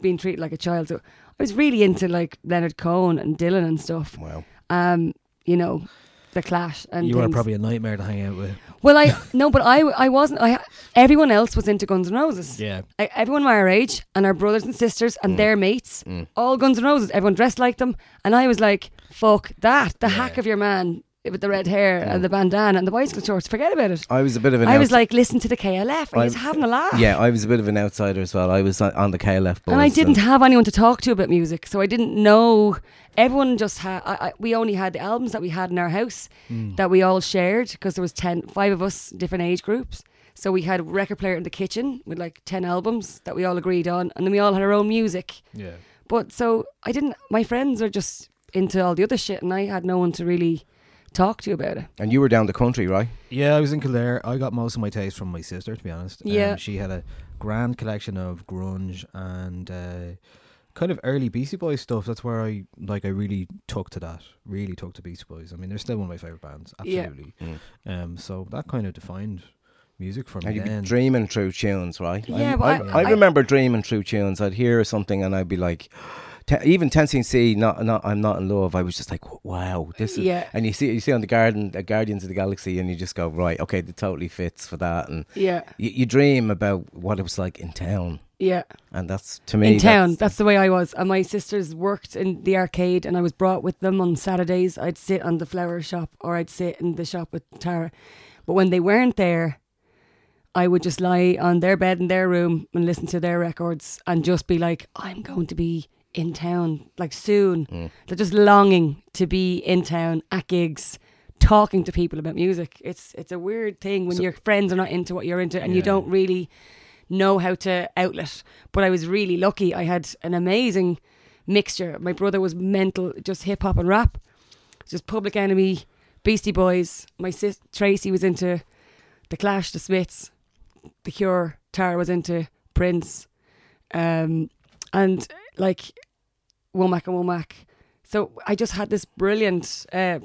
being treated like a child. So I was really into like Leonard Cohen and Dylan and stuff. Wow. Um, you know, the Clash and You were probably a nightmare to hang out with. Well, I no, but I I wasn't. I everyone else was into Guns N' Roses. Yeah. I, everyone my age and our brothers and sisters and mm. their mates, mm. all Guns N' Roses. Everyone dressed like them, and I was like, "Fuck that!" The hack of your man with the red hair and the bandana and the bicycle shorts. Forget about it. I was a bit of an. I was like, listen to the KLF. I was having a laugh. Yeah, I was a bit of an outsider as well. I was on- on the KLF. And I didn't have anyone to talk to about music, so I didn't know. Everyone just had. I, I, we only had the albums that we had in our house hmm. that we all shared because there was ten, five of us, different age groups. So we had a record player in the kitchen with like ten albums that we all agreed on, and then we all had our own music. Yeah. But so I didn't. My friends are just into all the other shit, and I had no one to really talk to you about it. And you were down the country, right? Yeah, I was in Kildare. I got most of my taste from my sister, to be honest. Um, Yeah. she had a grand collection of grunge and uh, kind of early Beastie Boys stuff. That's where I like. I really took to that. Really took to Beastie Boys. I mean, they're still one of my favorite bands. Yeah. Absolutely. Um, so that kind of defined music for me And you'd be dreaming through tunes, right? Yeah, I, but I, I- I I- remember dreaming through tunes. I'd hear something and I'd be like, Te- even 10cc, not not I'm not in love. I was just like, wow, this is. Yeah. And you see you see on the garden, uh, Guardians of the Galaxy, and you just go right, okay, it totally fits for that, and Yeah. you, you dream about what it was like in town, Yeah. and that's to me in town. that's- That's, the way I was. And my sisters worked in the arcade, and I was brought with them on Saturdays. I'd sit on the flower shop, or I'd sit in the shop with Tara. But when they weren't there, I would just lie on their bed in their room and listen to their records, and just be like, "I'm going to be in town like soon." Mm. They're just longing to be in town at gigs. Talking to people about music, it's it's a weird thing when So- your friends are not into what you're into, and you don't really know how to outlet. But I was really lucky. I had an amazing mixture. My brother was mental, just hip hop and rap, just Public Enemy, Beastie Boys. My sis Tracy was into the Clash, the Smiths, the Cure. Tara was into Prince, um, and like Womack and Womack. So I just had this brilliant. Uh,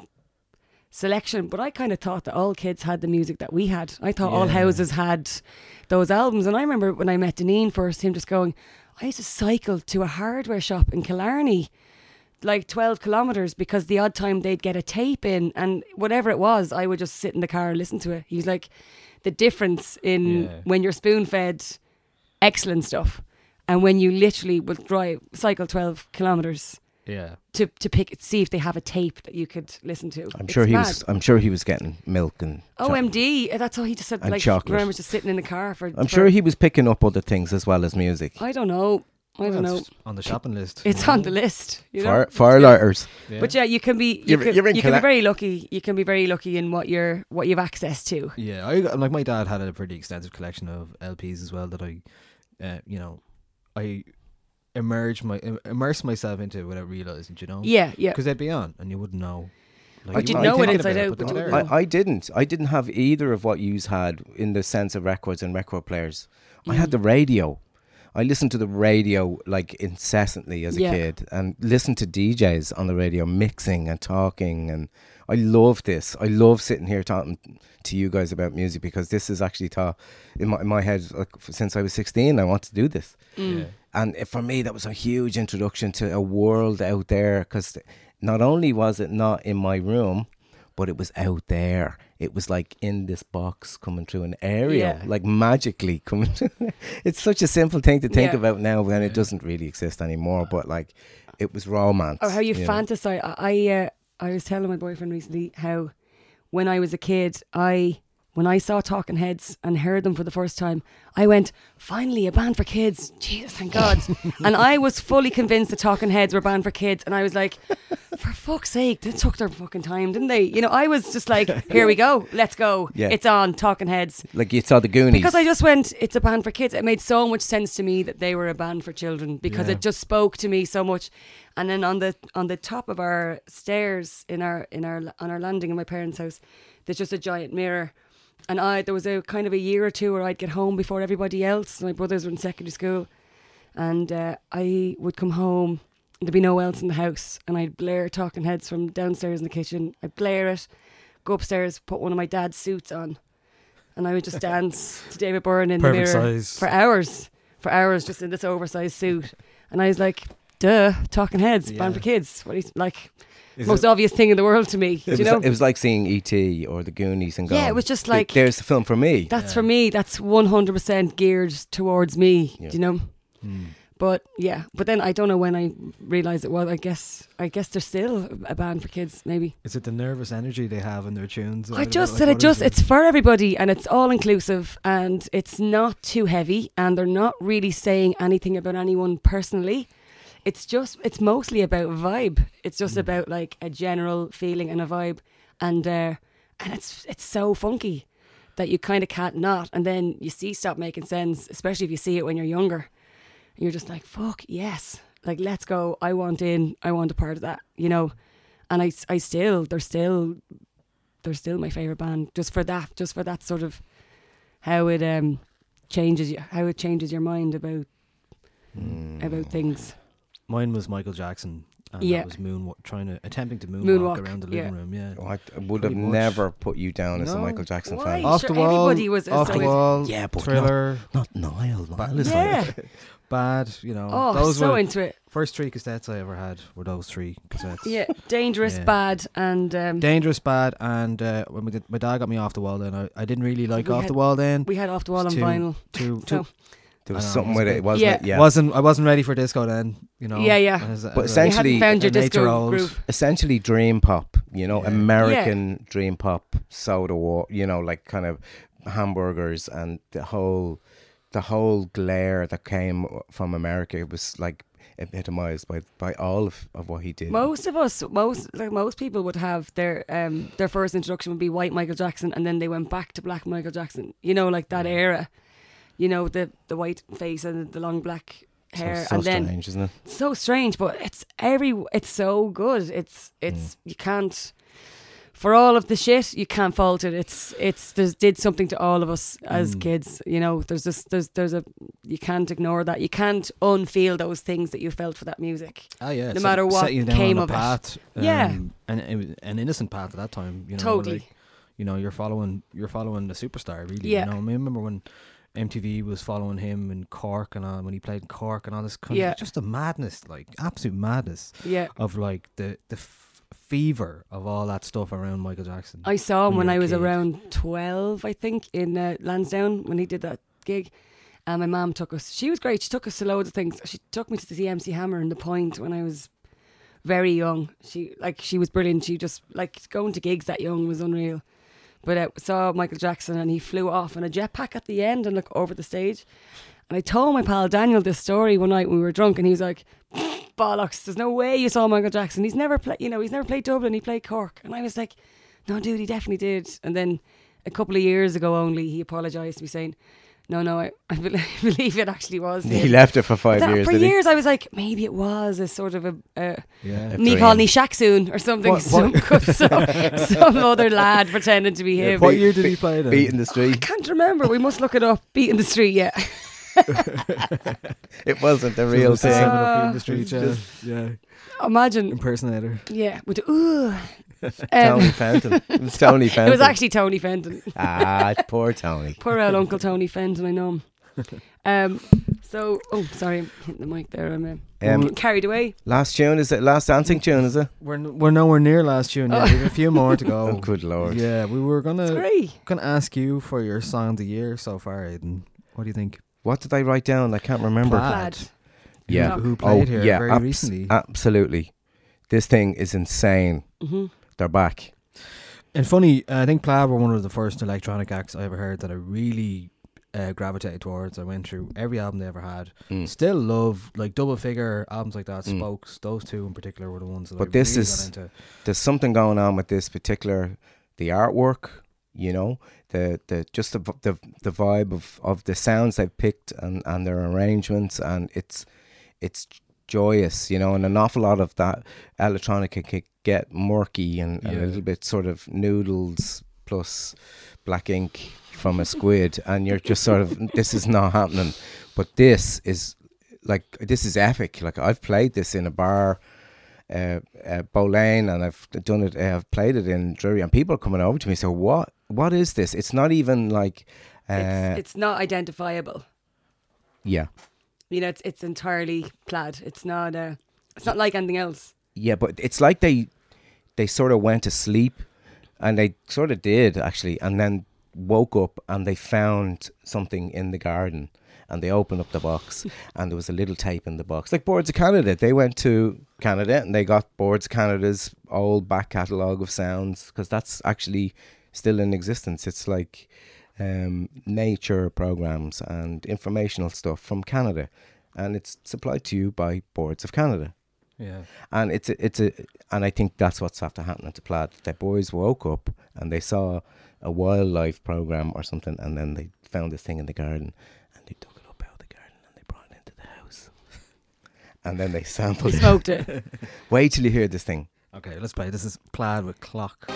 selection but i kind of thought that all kids had the music that we had i thought all houses had those albums and i remember when i met deneen first him just going i used to cycle to a hardware shop in killarney like 12 kilometers because the odd time they'd get a tape in and whatever it was i would just sit in the car and listen to it he's like the difference in Yeah. when you're spoon fed excellent stuff and when you literally will drive cycle 12 kilometers Yeah. to to pick see if they have a tape that you could listen to I'm It's sure he mad. was. I'm sure he was getting milk and. OMD. uh, That's all he just said. And like, chocolate. remember just sitting in the car for. I'm for- sure he was picking up other things as well as music. I don't know. I don't know. That's on the shopping list. It's on the list. You know? Fire, fire lighters. Yeah. But yeah, you can be. You, You're- can, you're in you can be very lucky. You can be very lucky in what you're what you've access to. Yeah, I got- like my dad had a pretty extensive collection of LPs as well that I, uh, you know, I emerged my im- immersed myself into it without realizing, you know. Yeah, yeah. Because they'd be on and you wouldn't know. Or you you'd know it think inside about out, but but they you were wouldn't. I, I didn't. I didn't have either of what yous had in the sense of records and record players. I had the mm. radio. I listened to the radio like incessantly as a Yeah. kid and listened to DJs on the radio mixing and talking and I love this. I love sitting here talking to you guys about music because this is actually taught in my, in my head like, since I was 16 I want to do this. Mm. Yeah. And it- for me, that was a huge introduction to a world out there because not only was it not in my room, but it was out there. It was like in this box coming through an area, Yeah. like magically coming. it's such a simple thing to think Yeah. about now when it doesn't really exist anymore. But like, it was romance. Or how you know. fantasize. I I, uh, I was telling my boyfriend recently how when I was a kid, I when I saw Talking Heads and heard them for the first time, I went, finally a band for kids. Jesus, thank God. and I was fully convinced that Talking Heads were a band for kids. And I was like, for fuck's sake, they took their fucking time, didn't they? You know, I was just like, here we go, let's go. Yeah. It's on Talking Heads. Like you saw the Goonies. Because I just went, it's a band for kids. It made so much sense to me that they were a band for children because Yeah. it just spoke to me so much. And then on the on the top of our stairs in our in our on our landing in my parents' house, there's just a giant mirror. And I there was a kind of a year or two where I'd get home before everybody else. My brothers were in secondary school, and uh, I would come home. and There'd be no one else in the house, and I'd blare Talking Heads from downstairs in the kitchen. I'd blare it, go upstairs, put one of my dad's suits on, and I would just dance to David Byrne in Perfect the mirror size. for hours, for hours, just in this oversized suit. And I was like, "Duh, Talking Heads, band for kids." What do you, like Is most it- obvious thing in the world to me? it do was, you know? like, it was like seeing E.T. or the Goonies and go. Yeah, it was just like- there's the film for me. That's for me. That's one hundred percent geared towards me. Yeah. Do you know? Hmm. But yeah, but then I don't know when I realised it was. I guess I guess they're still a band for kids. Maybe Is it the nervous energy they have in their tunes? I just said what it. Just is it's for everybody, and it's all inclusive, and it's not too heavy, and they're not really saying anything about anyone personally. It's just it's mostly about vibe. It's just about like a general feeling and a vibe, and uh, and it's it's so funky that you kind of can't not, and then you see stop making sense, especially if you see it when you're younger. You're just like fuck yes, like let's go. I want in. I want a part of that, you know. And I, I still, they're still they're still my favorite band just for that just for that sort of how it um changes you how it changes your mind about Mm. about things Mine was Michael Jackson. and Yeah. that was moon trying to attempting to moonwalk, Moonwalk, around the yeah. living room. Yeah, Oh, I I would have much. never put you down as a Michael Jackson Why? fan. off Sure, the wall, everybody was off the wall. Yeah, but not- thriller, Not Niall. Ba- Niall is Yeah. like bad. You know, Oh, those so were into it. first three cassettes I ever had were those three cassettes. Yeah, dangerous, Yeah. bad, and um, Dangerous, bad, and uh, when we did, my dad got me off the wall. Then I, I didn't really like We off had- the wall. Then we had off the wall on Too- vinyl. too, So- too there was I something with it, wasn't Yeah. it? Yeah. wasn't I wasn't ready for disco then. You know. Yeah, yeah. As a- But as you essentially- hadn't found your disco eight-year-old. groove. essentially dream pop, you know, Yeah. American dream pop, soda war, you know, like kind of hamburgers and the whole the whole glare that came from America it was like epitomized by by all of, of what he did. Most of us, most like most people would have their um their first introduction would be white Michael Jackson, and then they went back to black Michael Jackson. You know, like that era. You know, the the white face and the long black hair, so and then strange, isn't it? so strange, but it's every it's so good. It's Mm. it's you can't for all of the shit you can't fault it. It's it's there's did something to all of us as Mm. kids. You know, there's just there's there's a you can't ignore that. You can't unfeel those things that you felt for that music. Ah, yeah. no matter what set you down came on a of it. path, Yeah. um, and it was an innocent path at that time. You know, Totally. like, you know, you're following, you're following the superstar, really. Yeah. You know, I mean, remember when MTV was following him in Cork and all, when he played in Cork and all this kind Yeah. of just a madness, like absolute madness Yeah. of like the the f- fever of all that stuff around Michael Jackson. I saw him when when I was kid. around 12, I think, in uh, Lansdowne when he did that gig. And my mom took us, she was great. She took us to loads of things. She took me to see MC Hammer and The Point when I was very young. She, like, she was brilliant. She just, like, going to gigs that young was unreal. But I saw Michael Jackson and he flew off in a jetpack at the end and look over the stage. And I told my pal Daniel this story one night when we were drunk, and he was like, "Bollocks! There's no way you saw Michael Jackson. He's never played. You know, he's never played Dublin. He played Cork." And I was like, "No, dude, he definitely did." And then a couple of years ago, only he apologized to me saying, "No, no, I, I believe it actually was." He him." left it for five That- years, For did he? years, I was like, maybe it was a sort of a. a yeah. me dream. calling he soon or something. What- some, what- some, some other lad pretending to be him. what year did he play then? Beat in the I street. can't remember. We must look it up. Beat in the street, yeah. It wasn't the real Seven thing. up in the Uh, street, yeah. yeah. Imagine, Impersonator. yeah, with the, ooh. Tony Um, Fenton. It was Tony Fenton. it was actually Tony Fenton. ah, poor Tony. Poor old Uncle Tony Fenton, I know him. Um, so, oh, sorry, I'm hitting the mic there. I'm uh, Um, carried away. Last tune is it? Last dancing tune is it? We're n- we're nowhere near last year. Now. Oh. We have a few more to Oh, go. good lord. Yeah, we were gonna great. gonna ask you for your song of the year so far, Aidan. What do you think? What did I write down? I can't remember. Plaid. Yeah. Who, who played oh, here yeah, very abs- recently? Absolutely. This thing is insane. hmm They're back. And funny, I think Plaid were one of the first electronic acts I ever heard that I really uh, gravitated towards. I went through every album they ever had. Mm. Still love like double figure albums like that. Mm. Spokes, those two in particular were the ones that But I this really is- got into. There's something going on with this particular, the artwork. You know, the the just the the, the vibe of, of the sounds they've picked and, and their arrangements, and it's it's joyous. You know, and an awful lot of that electronica can get murky and, and Yeah. a little bit sort of noodles plus black ink from a squid, and you're just sort of this is not happening. But this is like this is epic. Like I've played this in a bar, uh, uh, Bowlane, and I've done it. Uh, I've played it in Drury, and people are coming over to me. So what? What is this? It's not even like, uh, it's, it's not identifiable. yeah, You know, it's it's entirely plaid. It's not. Uh, it's not like anything else. Yeah. But it's like they they sort of went to sleep, and they sort of did actually, and then woke up and they found something in the garden. And they opened up the box, and there was a little tape in the box, like Boards of Canada. They went to Canada and they got Boards of Canada's old back catalogue of sounds because that's actually still in existence. It's like um, nature programs and informational stuff from Canada, and it's supplied to you by Boards of Canada. Yeah. And it's a, it's a and I think that's what's after happening to Plaid. The boys woke up and they saw a wildlife program or something, and then they found this thing in the garden, and they dug it up out of the garden and they brought it into the house, and then they He sampled it. smoked it. Wait till you hear this thing. Okay, let's play. This is Plaid with Clock.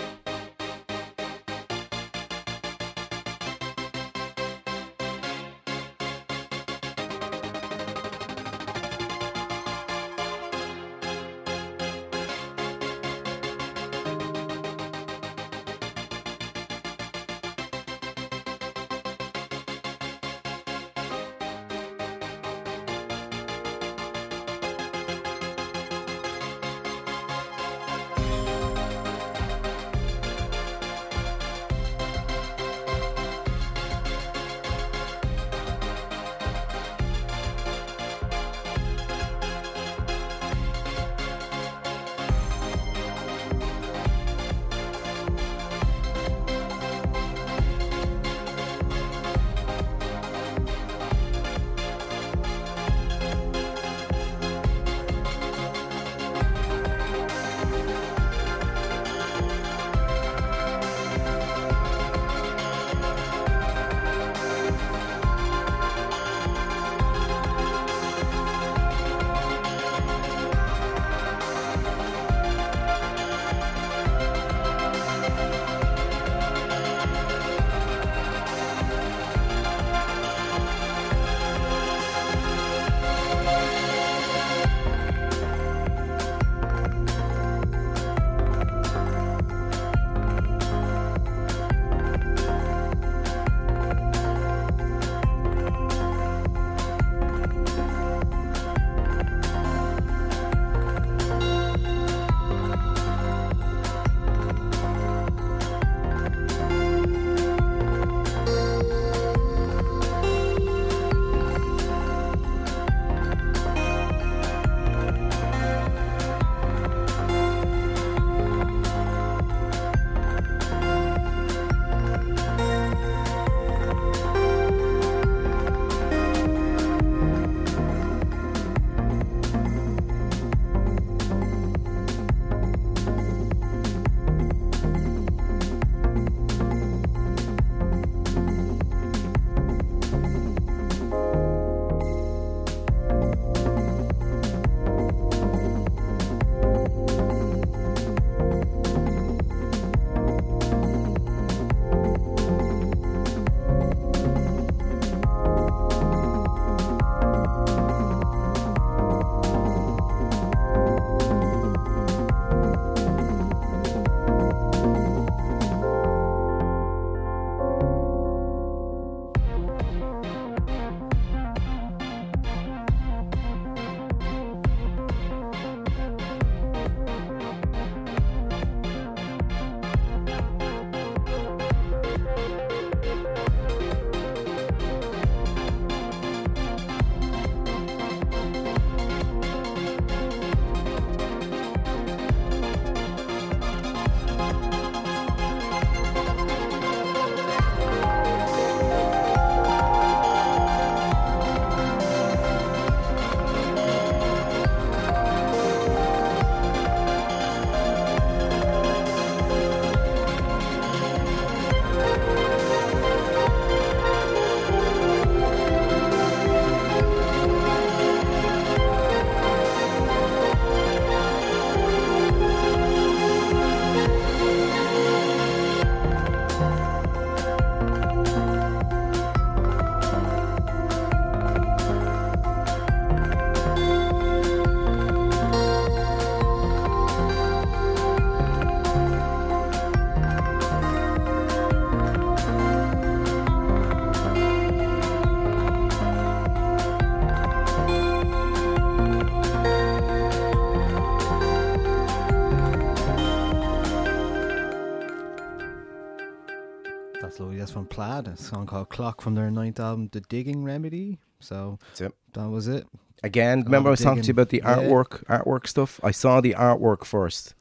Song called Clock from their ninth album, The Digging Remedy. So That's it. that was it. Again, remember I was talking to you about the digging. Yeah. artwork, artwork stuff. I saw the artwork first,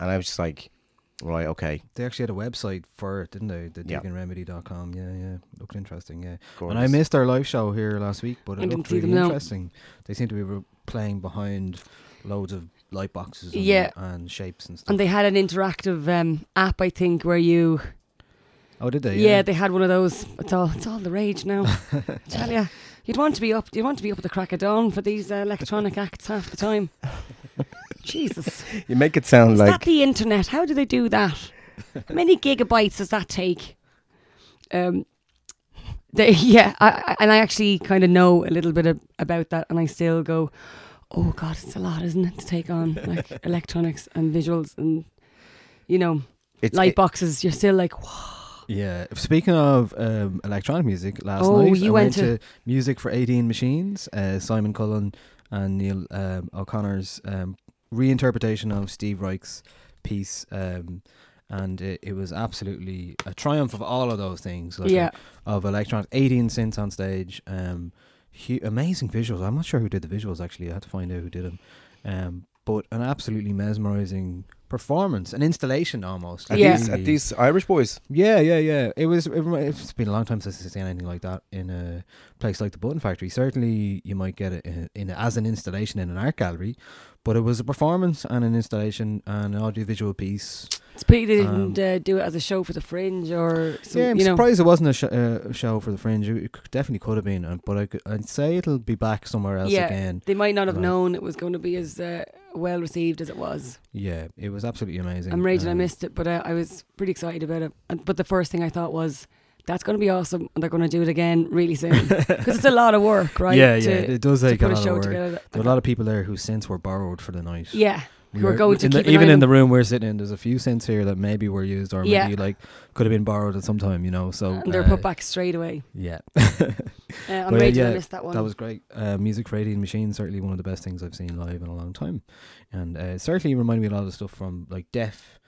and I was just like, right, okay, They actually had a website for it, didn't they? The Yeah. diggingremedy.com. Yeah, yeah. Looked interesting, yeah. And I missed their live show here last week, but it didn't looked really them, no. interesting. They seem to be playing behind loads of light boxes and, Yeah. and shapes and stuff. And they had an interactive um, app, I think, where you. Oh, did they? Yeah. they had one of those. It's all. It's all the rage now. I tell you, you'd want to be up. You want to be up at the crack of dawn for these uh, electronic acts half the time. Jesus, you make it sound is like that the internet? How do they do that? How many gigabytes does that take? Um, they, yeah, I, I, and I actually kind of know a little bit of, about that, and I still go, "Oh God, it's a lot, isn't it, to take on like electronics and visuals and you know it's light it- boxes?" You're still like, "Whoa." Yeah. Speaking of um, electronic music, last Oh, night you I went went to Music for 18 Machines, uh, Simon Cullen and Neil um, O'Connor's um, reinterpretation of Steve Reich's piece. Um, and it, it was absolutely a triumph of all of those things. Like Yeah. of electronic, 18 synths on stage, um, hu- amazing visuals. I'm not sure who did the visuals actually. I had to find out who did them. Um, but an absolutely mesmerizing performance, an installation almost. at, Yeah. these, at these Irish boys. Yeah, yeah, yeah. It was. It, it's been a long time since I've seen anything like that in a place like the Button Factory. Certainly, you might get it in, in as an installation in an art gallery, but it was a performance and an installation and an audiovisual piece. It's pity they didn't Um, uh, do it as a show for the Fringe or some, yeah, I'm you know. surprised it wasn't a sh- uh, show for the Fringe. It c- definitely could have been, uh, but I, I'd say it'll be back somewhere else yeah, again. they might not have Right. known it was going to be as uh, well received as it was. Yeah, it was absolutely amazing. I'm raging I Um, missed it, but uh, I was pretty excited about it. And, but the first thing I thought was, that's going to be awesome, and they're going to do it again really soon because it's a lot of work, right? Yeah, to, yeah, it does take a lot of work. There were a lot of people there who since were borrowed for the night. Yeah, who are going to keep the, an even eye in on the room we're sitting in. There's a few synths here that maybe were used or Yeah. maybe like could have been borrowed at some time, you know. So and they're uh, put back straight away. Yeah, Uh, I'm But, raging I missed that one. That was great. Uh, Music for 18 Machine certainly one of the best things I've seen live in a long time, and uh, certainly reminded me a lot of stuff from like Def,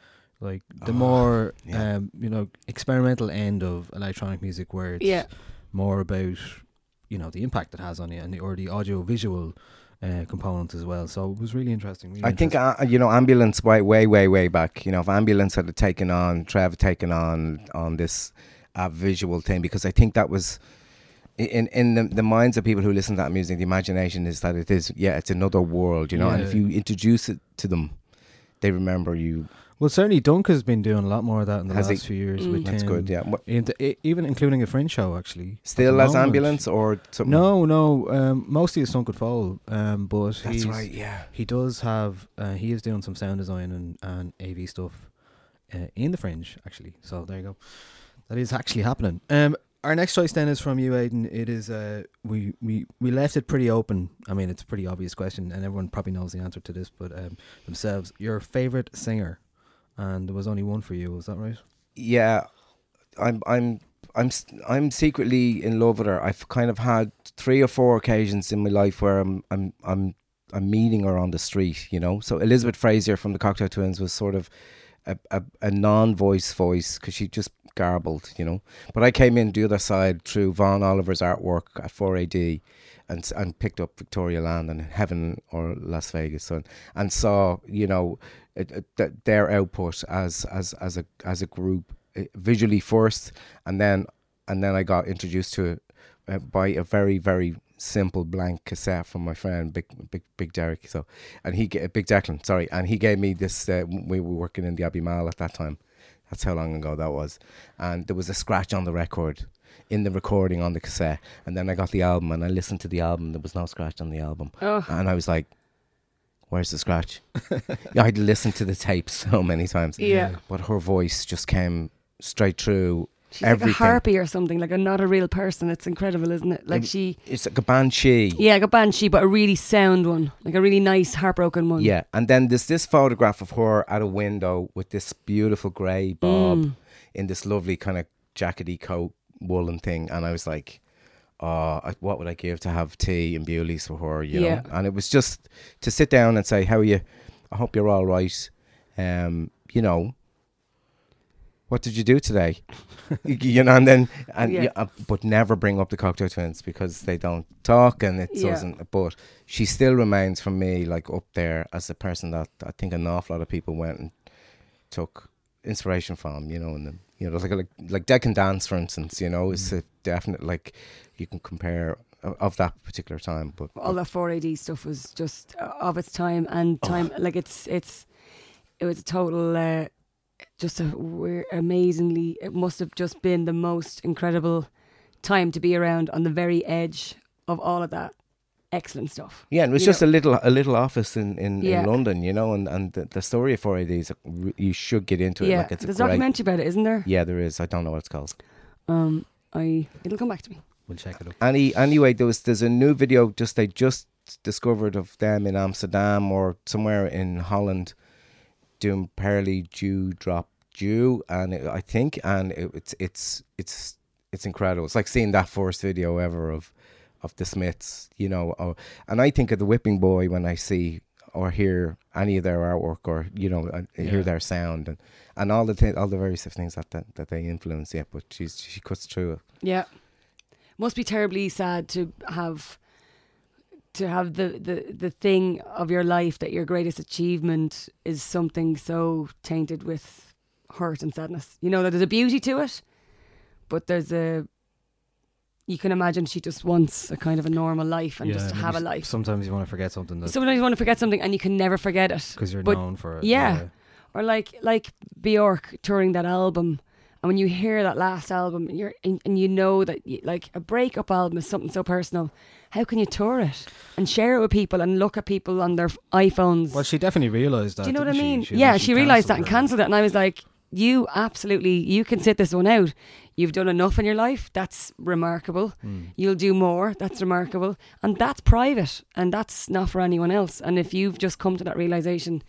like the Oh, more yeah. um, you know experimental end of electronic music where it's Yeah. more about you know the impact it has on you and the, or the audio visual uh, component as well. So it was really interesting. Really I think uh, you know ambulance way way way way back. You know if ambulance had taken on Trev taken on on this uh, visual thing because I think that was in in the, the minds of people who listen to that music. The imagination is that it is yeah it's another world. You know, and if you introduce it to them, they remember you. Well certainly Dunk has been doing a lot more of that in the Has last he? few years Mm. with That's Tim. good. Yeah. What- In the- even including a fringe show actually. Still as moment. ambulance or something? No, no. Um, mostly it's Sunk Could Fall. Um, but that's he's, right. Yeah. He does have. Uh, he is doing some sound design and, and AV stuff uh, in the fringe actually. So there you go. That is actually happening. Um, our next choice then is from you, Aidan. It is. Uh, we we we left it pretty open. I mean, it's a pretty obvious question, and everyone probably knows the answer to this, but um, themselves. Your favorite singer, and there was only one for you. Was that right? yeah, I'm I'm I'm I'm secretly in love with her. I've kind of had three or four occasions in my life where I'm I'm I'm I'm meeting her on the street, you know. So Elizabeth Fraser from the Cocteau Twins was sort of a a, a non-voice voice because she just garbled, you know. But I came in the other side through Vaughan Oliver's artwork at 4AD. And, and picked up Victoria Land and Heaven or Las Vegas and, and saw you know their output as as as a as a group uh, visually first, and then and then I got introduced to it uh, by a very very simple blank cassette from my friend Big Big Big Derek. So, and he ga- Big Declan, sorry, and he gave me this. Uh, we were working in the Abbey Mall at that time. That's how long ago that was, and there was a scratch on the record. In the recording on the cassette, and then I got the album and I listened to the album. There was no scratch on the album, Oh, and I was like, "Where's the scratch?" yeah, I'd listened to the tape so many times, yeah. but her voice just came straight through. She's like a harpy or something, like a not a real person. It's incredible, isn't it? Like Um, she, It's like a banshee. yeah, like a banshee, but a really sound one, like a really nice heartbroken one. Yeah, and then there's this photograph of her at a window with this beautiful grey bob Mm. in this lovely kind of jackety coat woolen thing, and I was like, "Oh, I- what would I give to have tea and Bewley's for her?" You Yeah. know, and it was just to sit down and say, "How are you? I hope you're all right." Um, you know, what did you do today? You know, and then and Yeah. yeah, uh, but never bring up the Cocteau Twins because they don't talk and it Yeah. doesn't. But she still remains for me like up there as a person that I think an awful lot of people went and took inspiration from. You know, and then, you know, like like like Dead Can Dance, for instance. You know, is a definite like you can compare of that particular time. But all that 4AD stuff was just uh, of its time and Oh. time like it's it's it was a total uh, just a weird, amazingly it must have just been the most incredible time to be around on the very edge of all of that excellent stuff Yeah, and it was You just know? a little a little office in, in, Yeah. in London, you know, and, and the, the story of 4AD is you should get into it. yeah Like it's there's a documentary about it isn't there Yeah, there is. I don't know what it's called. um I it'll come back to me We'll check it up. Any anyway, there was there's a new video just they just discovered of them in Amsterdam or somewhere in Holland doing Pearly Dew Drop Dew, and it, I think and it, it's it's it's it's incredible. It's like seeing that first video ever of of the Smiths, you know. Or, and I think of the Whipping Boy when I see or hear any of their artwork or you know I hear their sound and and all the th- all the various things that, that that they influence. Yeah, but she's she cuts through it. Yeah. Must be terribly sad to have to have the, the, the thing of your life that your greatest achievement is something so tainted with hurt and sadness. You know that there's a beauty to it, but there's a you can imagine she just wants a kind of a normal life and just to have a life. Sometimes you want to forget something that Sometimes you want to forget something and you can never forget it because you're But known for it. yeah. Or like like Bjork touring that album, and when you hear that last album, you're and, and you know that y like a breakup album is something so personal. How can you tour it and share it with people and look at people on their iPhones? Well, she definitely realised that. Do you know what I mean? She? yeah, she, realized that and cancelled it, and I was like, "You absolutely, you can sit this one out. You've done enough in your life. That's remarkable. Hmm. You'll do more. That's remarkable, and that's private, and that's not for anyone else. And if you've just come to that realization,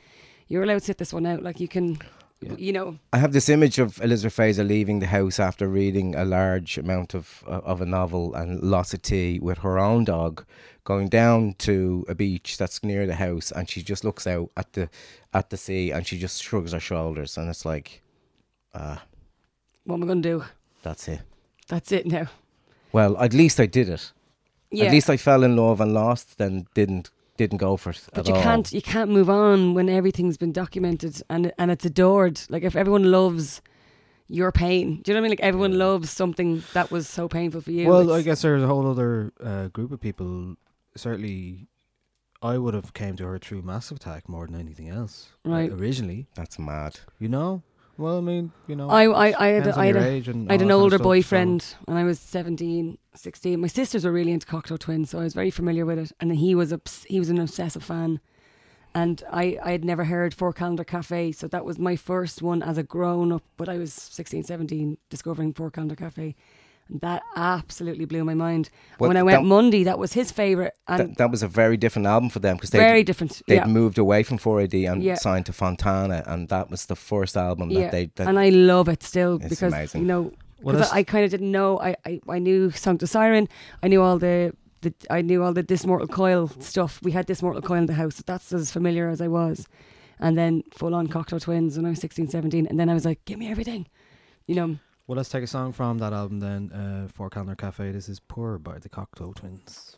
you're allowed to sit this one out. Like you can, you know, I have this image of Elizabeth Fraser leaving the house after reading a large amount of uh, of a novel and lots of tea with her own dog, going down to a beach that's near the house, and she just looks out at the at the sea and she just shrugs her shoulders, and it's like, ah, what am I going to do? That's it. That's it now. Well, at least I did it. Yeah. At least I fell in love and lost, then didn't didn't go for it But at you all. can't you can't move on when everything's been documented and and it's adored. Like if everyone loves your pain, do you know what I mean? Like everyone loves something that was so painful for you. Well, I guess there's a whole other uh, group of people. Certainly, I would have came to her through Massive Attack more than anything else. uh, Right. originally, That's mad. you know. Well, I mean, you know. I, I, I had, depends I had, a, I had an that kind of older boyfriend so- when I was 17, 16. My sisters were really into Cocteau Twins, so I was very familiar with it. And he was a he was an obsessive fan. And I, I had never heard Four Calendar Cafe, so that was my first one as a grown up. But I was 16, 17, discovering Four Calendar Cafe. And that absolutely blew my mind. Well, when I went that- Monday, that was his favourite. And That, that was a very different album for them because they Very different, They'd yeah. moved away from 4AD and Yeah. signed to Fontana, and that was the first album yeah, that they. That and I love it still It's because amazing. you know Well, because I, I kind of didn't know I, I I knew Song to Siren I knew all the, the I knew all the This Mortal Coil stuff we had This Mortal Coil in the house that's as familiar as I was and then full on Cocteau Twins when I was 16 17 and then I was like give me everything you know Well, let's take a song from that album then. Uh, Four Calendar Cafe. This is "Poor" by the Cocteau Twins.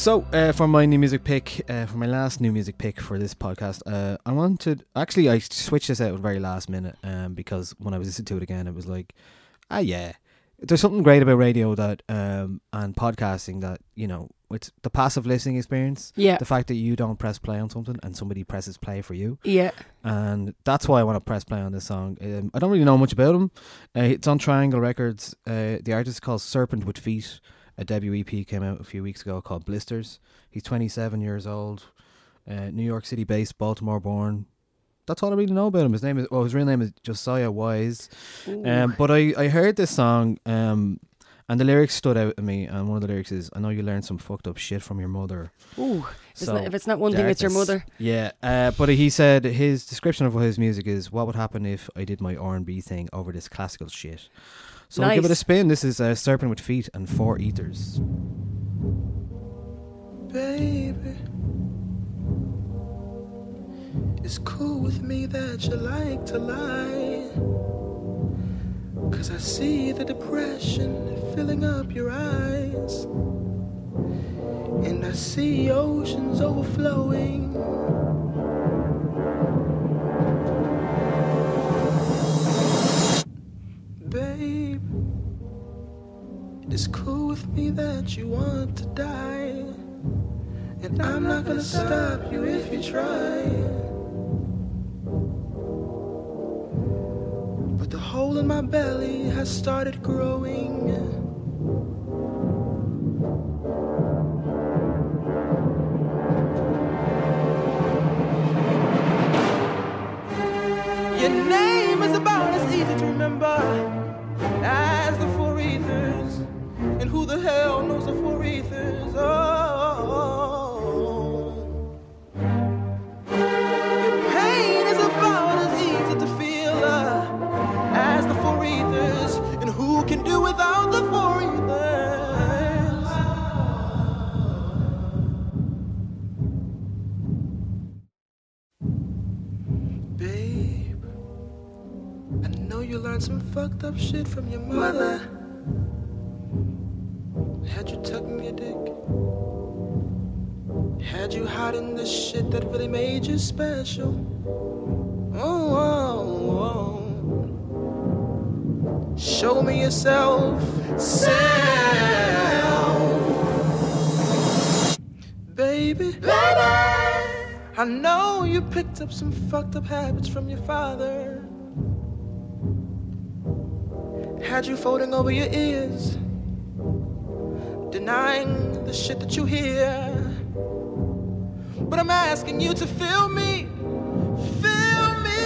So, uh, for my new music pick, uh, for my last new music pick for this podcast, uh, I wanted. Actually, I switched this out at the very last minute um, because when I was listening to it again, it was like, ah, yeah. There's something great about radio that um, and podcasting that you know it's the passive listening experience. Yeah. The fact that you don't press play on something and somebody presses play for you. Yeah. And that's why I want to press play on this song. Um, I don't really know much about him. Uh, it's on Tri Angle Records. Uh, the artist is called Serpent with Feet. A debut EP came out a few weeks ago called Blisters. He's 27 years old, uh, New York City based, Baltimore born. That's all I really know about him. His name is well, his real name is Josiah Wise. Um, but I, I heard this song um, and the lyrics stood out to me. And one of the lyrics is, "I know you learned some fucked up shit from your mother." Ooh, So, if it's not one thing, it's your mother. Yeah, uh, but he said his description of what his music is, "What would happen if I did my R and B thing over this classical shit?" So I'll give it a spin. This is a Serpent with Feet and Four Ethers. Baby, it's cool with me that you like to lie. Cause I see the depression filling up your eyes. And I see oceans overflowing. Babe, it's cool with me that you want to die. And I'm not gonna stop you if you try. But the hole in my belly has started growing. Your name is about as easy to remember And who the hell knows the four ethers? Oh. Your pain is about as easy to feel uh, as the four ethers. And who can do without the four ethers? Babe, I know you learned some fucked up shit from your mother. Had you hiding the shit that really made you special? Oh, oh, oh. Show me yourself, self. Baby, baby. I know you picked up some fucked up habits from your father. Had you folding over your ears, denying the shit that you hear. But I'm asking you to feel me, feel me.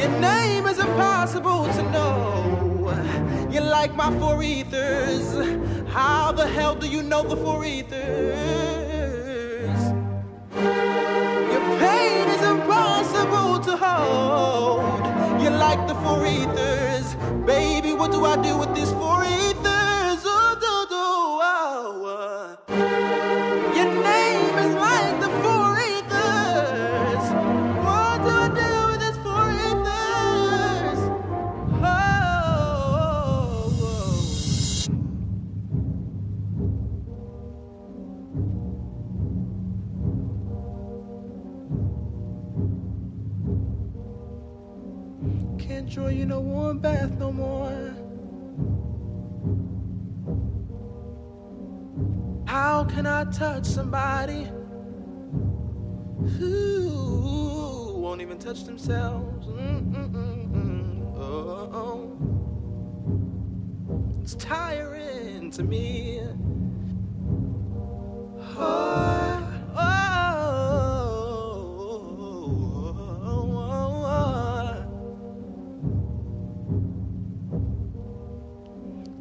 Your name is impossible to know. You like my four ethers. How the hell do you know the four ethers? Your pain is impossible to hold. You like the four ethers. What do I do with these four can I touch somebody who won't even touch themselves? Oh, it's tiring to me. Oh, oh, oh,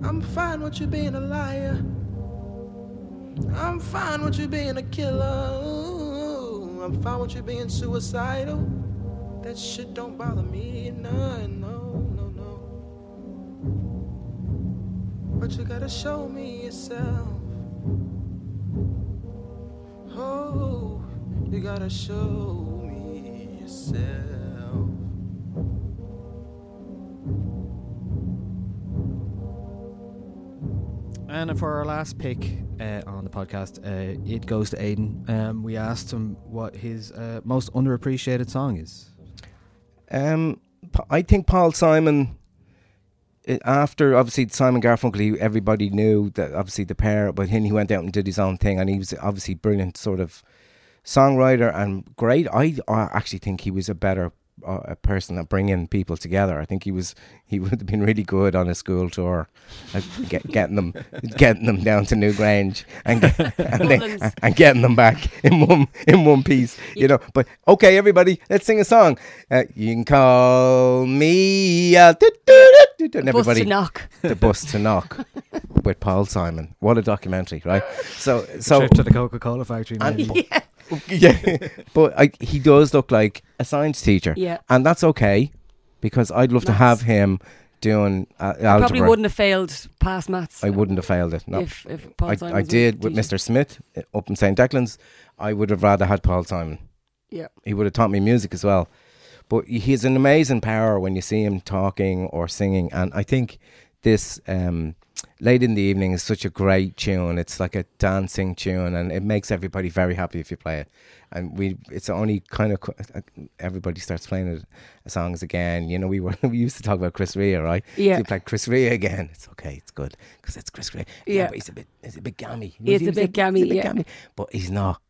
I'm fine with you being a liar. I'm fine with you being a killer. Ooh, I'm fine with you being suicidal. That shit don't bother me none. No, no, no. But you gotta show me yourself. Oh, you gotta show me yourself. And for our last pick, uh, on the podcast, uh, it goes to Aidan. Um, we asked him what his uh, most underappreciated song is. Um, I think Paul Simon. uh, After obviously Simon Garfunkel, everybody knew that obviously the pair, but then he went out and did his own thing, and he was obviously brilliant sort of songwriter and great. I, I actually think he was a better a person at bringing people together. I think he was he would have been really good on a school tour, like get, getting them getting them down to Newgrange and get, and, then- Woodlands. and getting them back in one in one piece. You know, but okay, everybody, let's sing a song. Uh, you can call me Al. Do, do, do, do, and Bus everybody, to knock. the bus to knock with Paul Simon. What a documentary, right? So so Trip to the Coca Cola factory. and- Maybe. yeah, but I, he does look like a science teacher. Yeah. and that's okay because I'd love to have him doing uh, I algebra. probably wouldn't have failed past maths. I wouldn't have failed it. No, If- if Paul I, Simon I was did with. Mr. Smith uh, up in St. Declan's. I would have rather had Paul Simon. Yeah. he would have taught me music as well. But he's an amazing power when you see him talking or singing, and I think this um, late in the evening is such a great tune. It's like a dancing tune, and it makes everybody very happy if you play it. And we, it's only kind of uh, everybody starts playing it, songs again. You know, we were we used to talk about Chris Rea, right? Yeah. you play Chris Rea again. It's okay, it's good because it's Chris Rea. Yeah. but he's a bit, he's a bit gammy. He He's a bit gammy, he's a bit yeah. gammy, but he's not.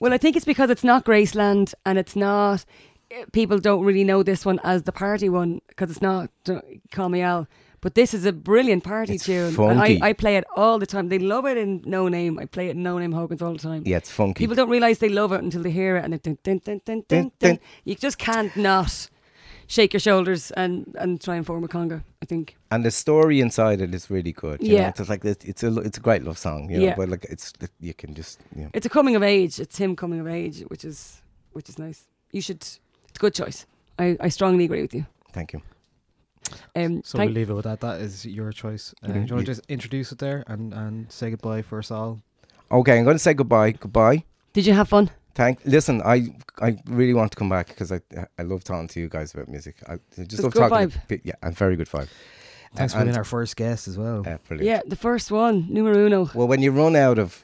Well, I think it's because it's not Graceland and it's not. eh, People don't really know this one as the party one because it's not uh, Call Me Al. But this is a brilliant party It's tune. and. I, I play it all the time. They love it in No Name. I play it in No Name Hogan's all the time. Yeah, it's funky. People don't realise they love it until they hear it and it dun, dun, dun, dun, dun, dun. you just can't not shake your shoulders and, and try and form a conga, I think. and the story inside it is really good. You Yeah. know? it's like it's, it's a it's a great love song. You know, Yeah. but like it's you can just you know. It's a coming of age. It's him coming of age, which is which is nice. You should. It's a good choice. I, I strongly agree with you. Thank you. Um, So thank- we'll leave it with that. That is your choice. Uh, Mhm. Do you want to just introduce it there and, and say goodbye for us all? Okay, I'm going to say goodbye. Goodbye. Did you have fun? Thank. Listen, I I really want to come back because I I love talking to you guys about music. I I just a love good talking. vibe. to pe- yeah, and very good vibe. Thanks for being our first guest as well. Yeah, brilliant. Yeah, the first one, numero uno, Well, when you run out of,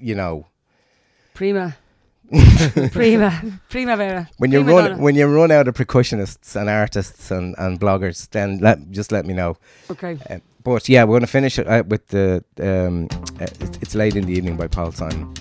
you know, prima, prima, primavera. when you prima run donna. when you run out of percussionists and artists and, and bloggers, then let just let me know. Okay. Uh, but yeah, we're going to finish it uh, with the um, uh, it's, it's late in the evening by Paul Simon.